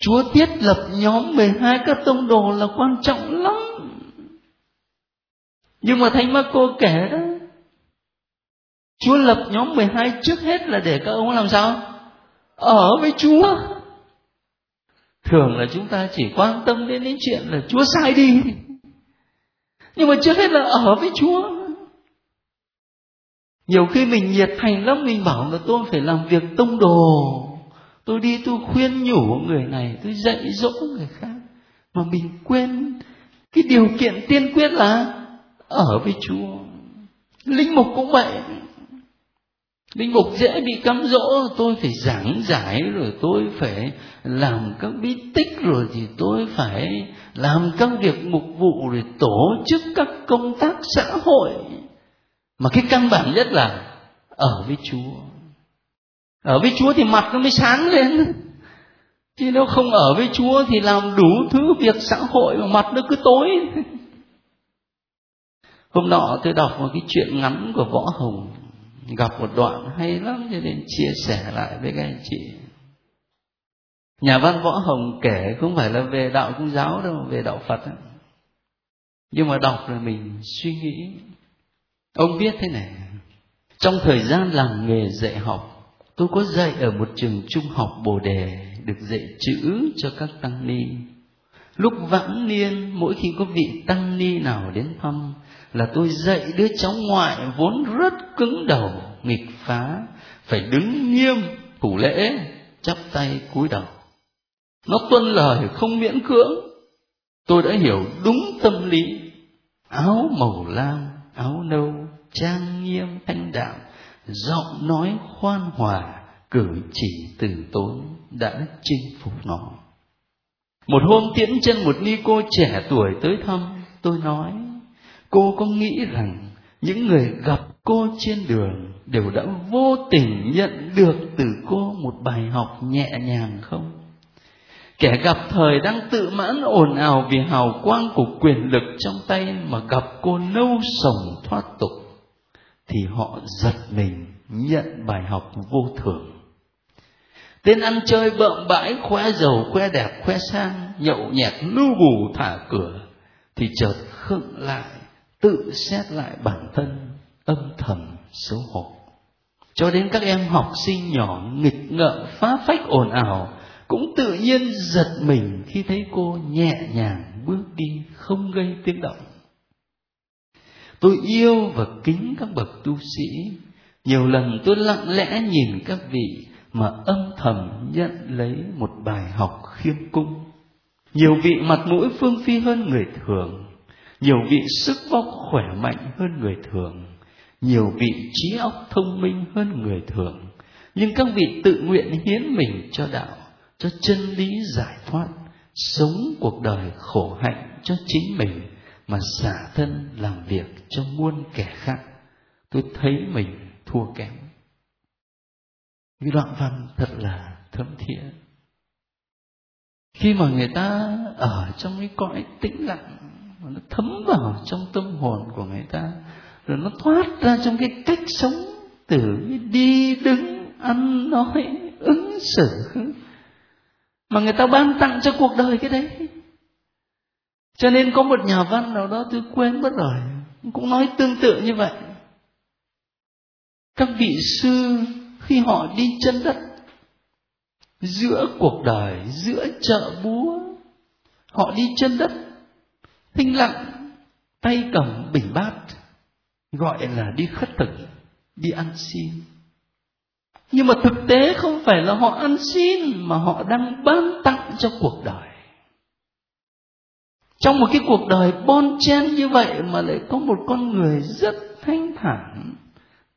Chúa thiết lập nhóm 12 các tông đồ là quan trọng lắm. Nhưng mà Thánh Marco kể đó, Chúa lập nhóm 12 trước hết là để các ông làm sao? Ở với Chúa. Thường là chúng ta chỉ quan tâm đến những chuyện là Chúa sai đi. Nhưng mà trước hết là ở với Chúa. Nhiều khi mình nhiệt thành lắm, mình bảo là tôi phải làm việc tông đồ tôi đi, tôi khuyên nhủ người này, tôi dạy dỗ người khác mà mình quên, cái điều kiện tiên quyết là ở với chúa linh mục cũng vậy linh mục dễ bị cám dỗ, tôi phải giảng giải rồi tôi phải làm các bí tích rồi thì tôi phải làm các việc mục vụ rồi tổ chức các công tác xã hội. Mà cái căn bản nhất là ở với chúa. Ở với chúa thì mặt nó mới sáng lên. Chứ nếu không ở với chúa thì làm đủ thứ việc xã hội mà mặt nó cứ tối. Hôm nọ tôi đọc một cái chuyện ngắn của võ hồng gặp một đoạn hay lắm, cho nên chia sẻ lại với các anh chị nhà văn võ hồng kể, không phải là về đạo công giáo đâu, về đạo phật ấy. nhưng mà đọc là mình suy nghĩ, ông viết thế này, trong thời gian làm nghề dạy học, tôi có dạy ở một trường trung học bồ đề được dạy chữ cho các tăng ni lúc vãng niên, mỗi khi có vị tăng ni nào đến thăm là tôi dạy đứa cháu ngoại vốn rất cứng đầu, nghịch phá, phải đứng nghiêm, thủ lễ, chắp tay cúi đầu. Nó tuân lời, không miễn cưỡng. Tôi đã hiểu đúng tâm lý. Áo màu lam, áo nâu, trang nghiêm, thanh đạm, giọng nói khoan hòa, cử chỉ từ tốn đã chinh phục nó. Một hôm tiễn chân một ni cô trẻ tuổi tới thăm, tôi nói cô có nghĩ rằng những người gặp cô trên đường đều đã vô tình nhận được từ cô một bài học nhẹ nhàng không? Kẻ gặp thời đang tự mãn ồn ào vì hào quang của quyền lực trong tay mà gặp cô nâu sồng thoát tục, thì họ giật mình nhận bài học vô thường. Tên ăn chơi bợm bãi, khoe giàu, khoe đẹp, khoe sang, nhậu nhẹt lưu bù thả cửa, thì chợt khựng lại tự xét lại bản thân âm thầm xấu hổ. Cho đến các em học sinh nhỏ nghịch ngợm, phá phách ồn ào, cũng tự nhiên giật mình khi thấy cô nhẹ nhàng bước đi không gây tiếng động. Tôi yêu và kính các bậc tu sĩ. Nhiều lần tôi lặng lẽ nhìn các vị mà âm thầm nhận lấy một bài học khiêm cung. Nhiều vị mặt mũi phương phi hơn người thường nhiều vị sức vóc khỏe mạnh hơn người thường. Nhiều vị trí óc thông minh hơn người thường. Nhưng các vị tự nguyện hiến mình cho đạo, cho chân lý giải thoát, sống cuộc đời khổ hạnh cho chính mình, mà xả thân làm việc cho muôn kẻ khác. Tôi thấy mình thua kém. Cái đoạn văn thật là thấm thiện khi mà người ta ở trong cái cõi tĩnh lặng mà nó thấm vào trong tâm hồn của người ta. Rồi nó thoát ra trong cái cách sống từ đi đứng, ăn, nói, ứng xử. Mà người ta ban tặng cho cuộc đời cái đấy. Cho nên có một nhà văn nào đó tôi quên mất rồi. Cũng nói tương tự như vậy. Các vị sư khi họ đi chân đất, giữa cuộc đời, giữa chợ búa, họ đi chân đất thinh lặng tay cầm bình bát, gọi là đi khất thực, đi ăn xin. Nhưng mà thực tế không phải là họ ăn xin, mà họ đang ban tặng cho cuộc đời. Trong một cái cuộc đời bon chen như vậy mà lại có một con người rất thanh thản,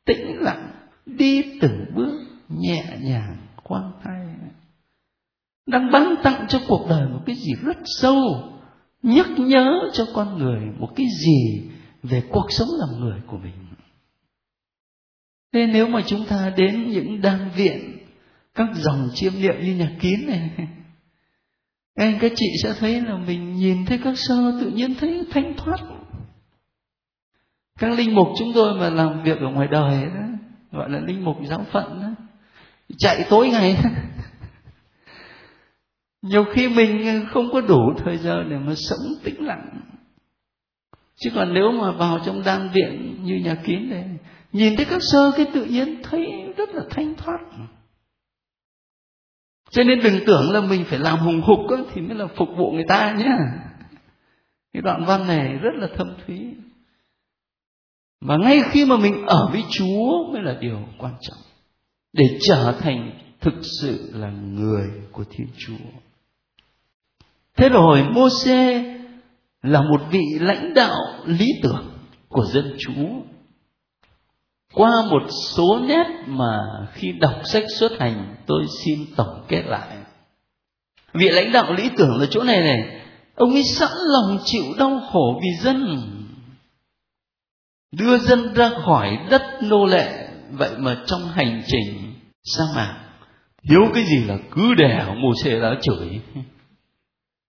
tĩnh lặng, đi từng bước, nhẹ nhàng, khoan thai. Đang ban tặng cho cuộc đời một cái gì rất sâu nhắc nhớ cho con người một cái gì về cuộc sống làm người của mình. Thế nếu mà chúng ta đến những đan viện, các dòng chiêm niệm như nhà kín này, các anh, các chị sẽ thấy là mình nhìn thấy các sơ tự nhiên thấy thanh thoát. Các linh mục chúng tôi mà làm việc ở ngoài đời đó, gọi là linh mục giáo phận đó, chạy tối ngày. nhiều khi mình không có đủ thời giờ để mà sống tĩnh lặng. Chứ còn nếu mà vào trong đan viện như nhà kín đây nhìn thấy các sơ cái tự nhiên thấy rất là thanh thoát. Cho nên đừng tưởng là mình phải làm hùng hục đó, thì mới là phục vụ người ta nhé. Cái đoạn văn này rất là thâm thúy. Và ngay khi mà mình ở với chúa mới là điều quan trọng. Để trở thành thực sự là người của thiên chúa thế rồi mô xê là một vị lãnh đạo lý tưởng của dân chúa qua một số nét mà khi đọc sách xuất hành, tôi xin tổng kết lại. Vị lãnh đạo lý tưởng là chỗ này này, ông ấy sẵn lòng chịu đau khổ vì dân, đưa dân ra khỏi đất nô lệ. Vậy mà trong hành trình sa mạc thiếu cái gì là cứ đè mô xê đã chửi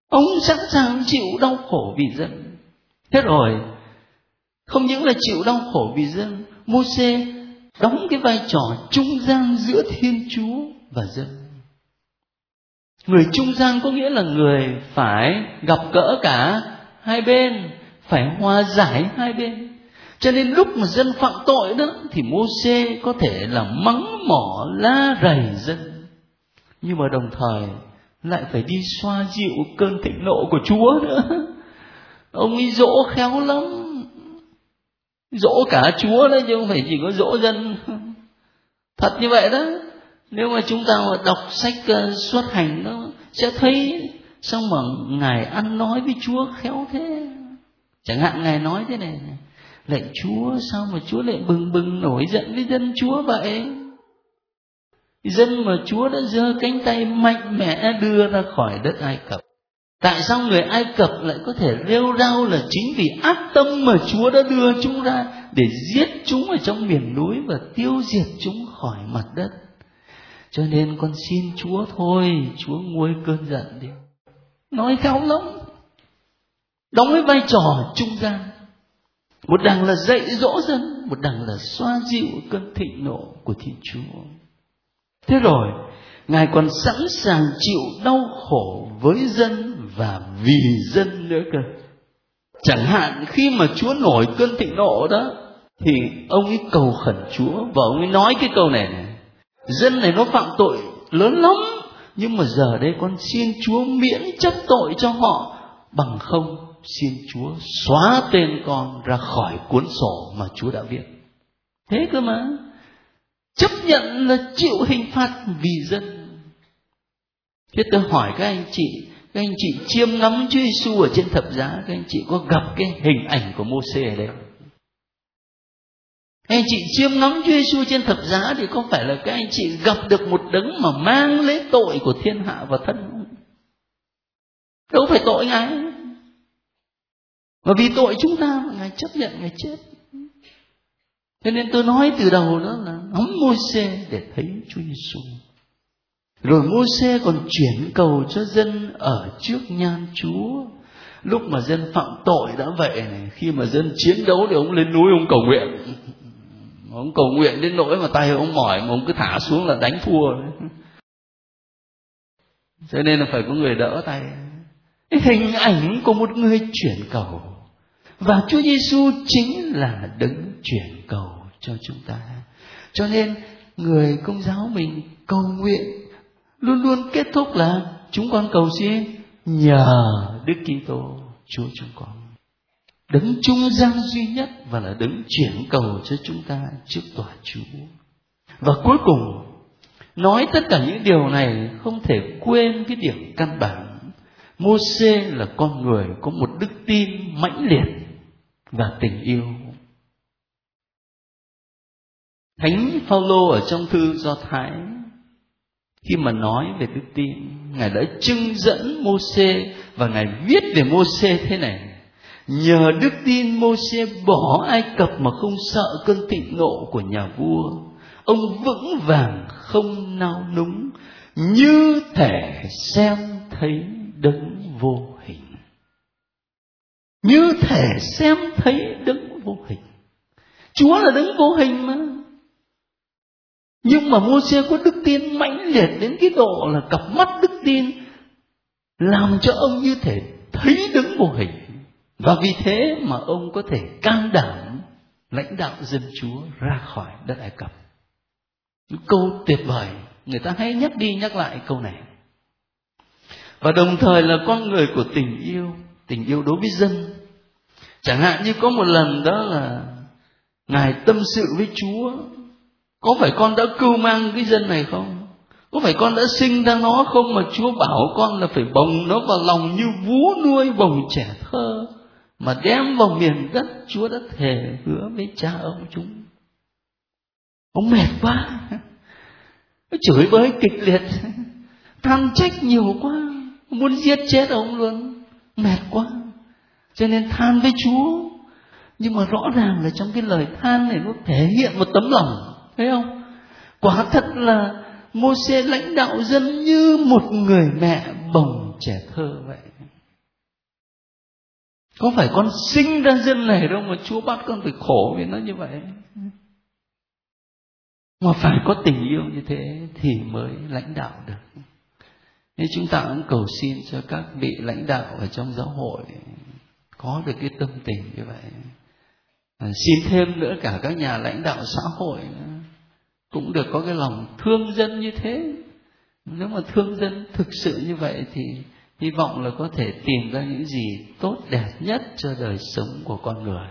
ông sẵn sàng chịu đau khổ vì dân. Thế rồi, không những là chịu đau khổ vì dân mô đóng cái vai trò trung gian giữa thiên chúa và dân. Người trung gian có nghĩa là người phải gặp gỡ cả hai bên, phải hòa giải hai bên. Cho nên lúc mà dân phạm tội đó, thì mô có thể là mắng mỏ, la rầy dân. Nhưng mà đồng thời lại phải đi xoa dịu cơn thịnh nộ của chúa nữa. Ông ấy dỗ khéo lắm. Dỗ cả chúa đấy, chứ không phải chỉ có dỗ dân. Thật như vậy đó. Nếu mà chúng ta mà đọc sách ờ, xuất hành đó, sẽ thấy sao mà ngài ăn nói với chúa khéo thế? Chẳng hạn ngài nói thế này, lạy chúa, sao mà chúa lại bừng bừng nổi giận với dân chúa vậy? Dân mà chúa đã giơ cánh tay mạnh mẽ đưa ra khỏi đất ai cập. Tại sao người ai cập lại có thể rêu rao là chính vì ác tâm mà chúa đã đưa chúng ra để giết chúng ở trong miền núi và tiêu diệt chúng khỏi mặt đất? Cho nên con xin chúa thôi, chúa nguôi cơn giận đi. Nói khéo lắm. Đóng cái vai trò trung gian. Một đằng là dạy dỗ dân, một đằng là xoa dịu cơn thịnh nộ của thiên chúa thế rồi, ngài còn sẵn sàng chịu đau khổ với dân và vì dân nữa cơ. Chẳng hạn khi mà chúa nổi cơn thịnh nộ đó, thì ông ấy cầu khẩn chúa và ông ấy nói cái câu này này dân này nó phạm tội lớn lắm, nhưng mà giờ đây con xin chúa miễn chấp tội cho họ, bằng không xin chúa xóa tên con ra khỏi cuốn sổ mà chúa đã viết. Thế cơ mà chấp nhận là chịu hình phạt vì dân thế tôi hỏi các anh chị, các anh chị chiêm ngắm Chúa Giêsu ở trên thập giá, các anh chị có gặp cái hình ảnh của Môsê ở đây các anh chị chiêm ngắm Chúa Giêsu trên thập giá thì có phải là các anh chị gặp được một đấng mà mang lấy tội của thiên hạ và thân không? Đâu phải tội ngài. Mà vì tội chúng ta mà ngài chấp nhận, ngài chết. Thế nên tôi nói từ đầu đó là ngắm Môsê để thấy Chúa Giêsu. Rồi Môsê còn chuyển cầu cho dân ở trước nhan Chúa. Lúc mà dân phạm tội đã vậy này, khi mà dân chiến đấu thì ông lên núi ông cầu nguyện. Ông cầu nguyện đến nỗi mà tay ông mỏi mà ông cứ thả xuống là đánh thua. Cho nên là phải có người đỡ tay. Hình ảnh của một người chuyển cầu. Và Chúa Giêsu chính là đấng chuyển cầu cho chúng ta. Cho nên, người công giáo mình cầu nguyện luôn luôn kết thúc là chúng con cầu xin nhờ Đức Kitô, Chúa chúng con. Đấng trung gian duy nhất và là đấng chuyển cầu cho chúng ta trước tòa Chúa. Và cuối cùng, nói tất cả những điều này không thể quên cái điểm căn bản. Môsê là con người có một đức tin mãnh liệt và tình yêu. Thánh Phaolô ở trong thư Do Thái, khi mà nói về đức tin, ngài đã trưng dẫn Môsê và ngài viết về Môsê thế này, nhờ đức tin Môsê bỏ Ai Cập mà không sợ cơn thịnh nộ của nhà vua, ông vững vàng không nao núng, như thể xem thấy đấng vô hình. Như thể xem thấy đấng vô hình. Chúa là đấng vô hình mà nhưng mà Mô-xe có đức tin mãnh liệt đến cái độ là cặp mắt đức tin, làm cho ông như thể thấy đứng vô hình. Và vì thế mà ông có thể can đảm lãnh đạo dân chúa ra khỏi đất ai cập. Câu tuyệt vời, người ta hay nhắc đi nhắc lại câu này. Và đồng thời là con người của tình yêu tình yêu đối với dân. Chẳng hạn như có một lần đó là ngài tâm sự với chúa có phải con đã cưu mang cái dân này không? Có phải con đã sinh ra nó không mà chúa bảo con là phải bồng nó vào lòng như vú nuôi bồng trẻ thơ mà đem vào miền đất chúa đã thề hứa với cha ông chúng? Ông mệt quá. Chửi bới kịch liệt. Than trách nhiều quá. Muốn giết chết ông luôn. Mệt quá. Cho nên than với chúa. Nhưng mà rõ ràng là trong cái lời than này nó thể hiện một tấm lòng thấy không? Quả thật là mô xe lãnh đạo dân như một người mẹ bồng trẻ thơ vậy. Có phải con sinh ra dân này đâu mà chúa bắt con phải khổ vì nó như vậy? Mà phải có tình yêu như thế thì mới lãnh đạo được. Nên chúng ta cũng cầu xin cho các vị lãnh đạo ở trong giáo hội có được cái tâm tình như vậy. À, xin thêm nữa cả các nhà lãnh đạo xã hội cũng được có cái lòng thương dân như thế. Nếu mà thương dân thực sự như vậy thì hy vọng là có thể tìm ra những gì tốt đẹp nhất cho đời sống của con người.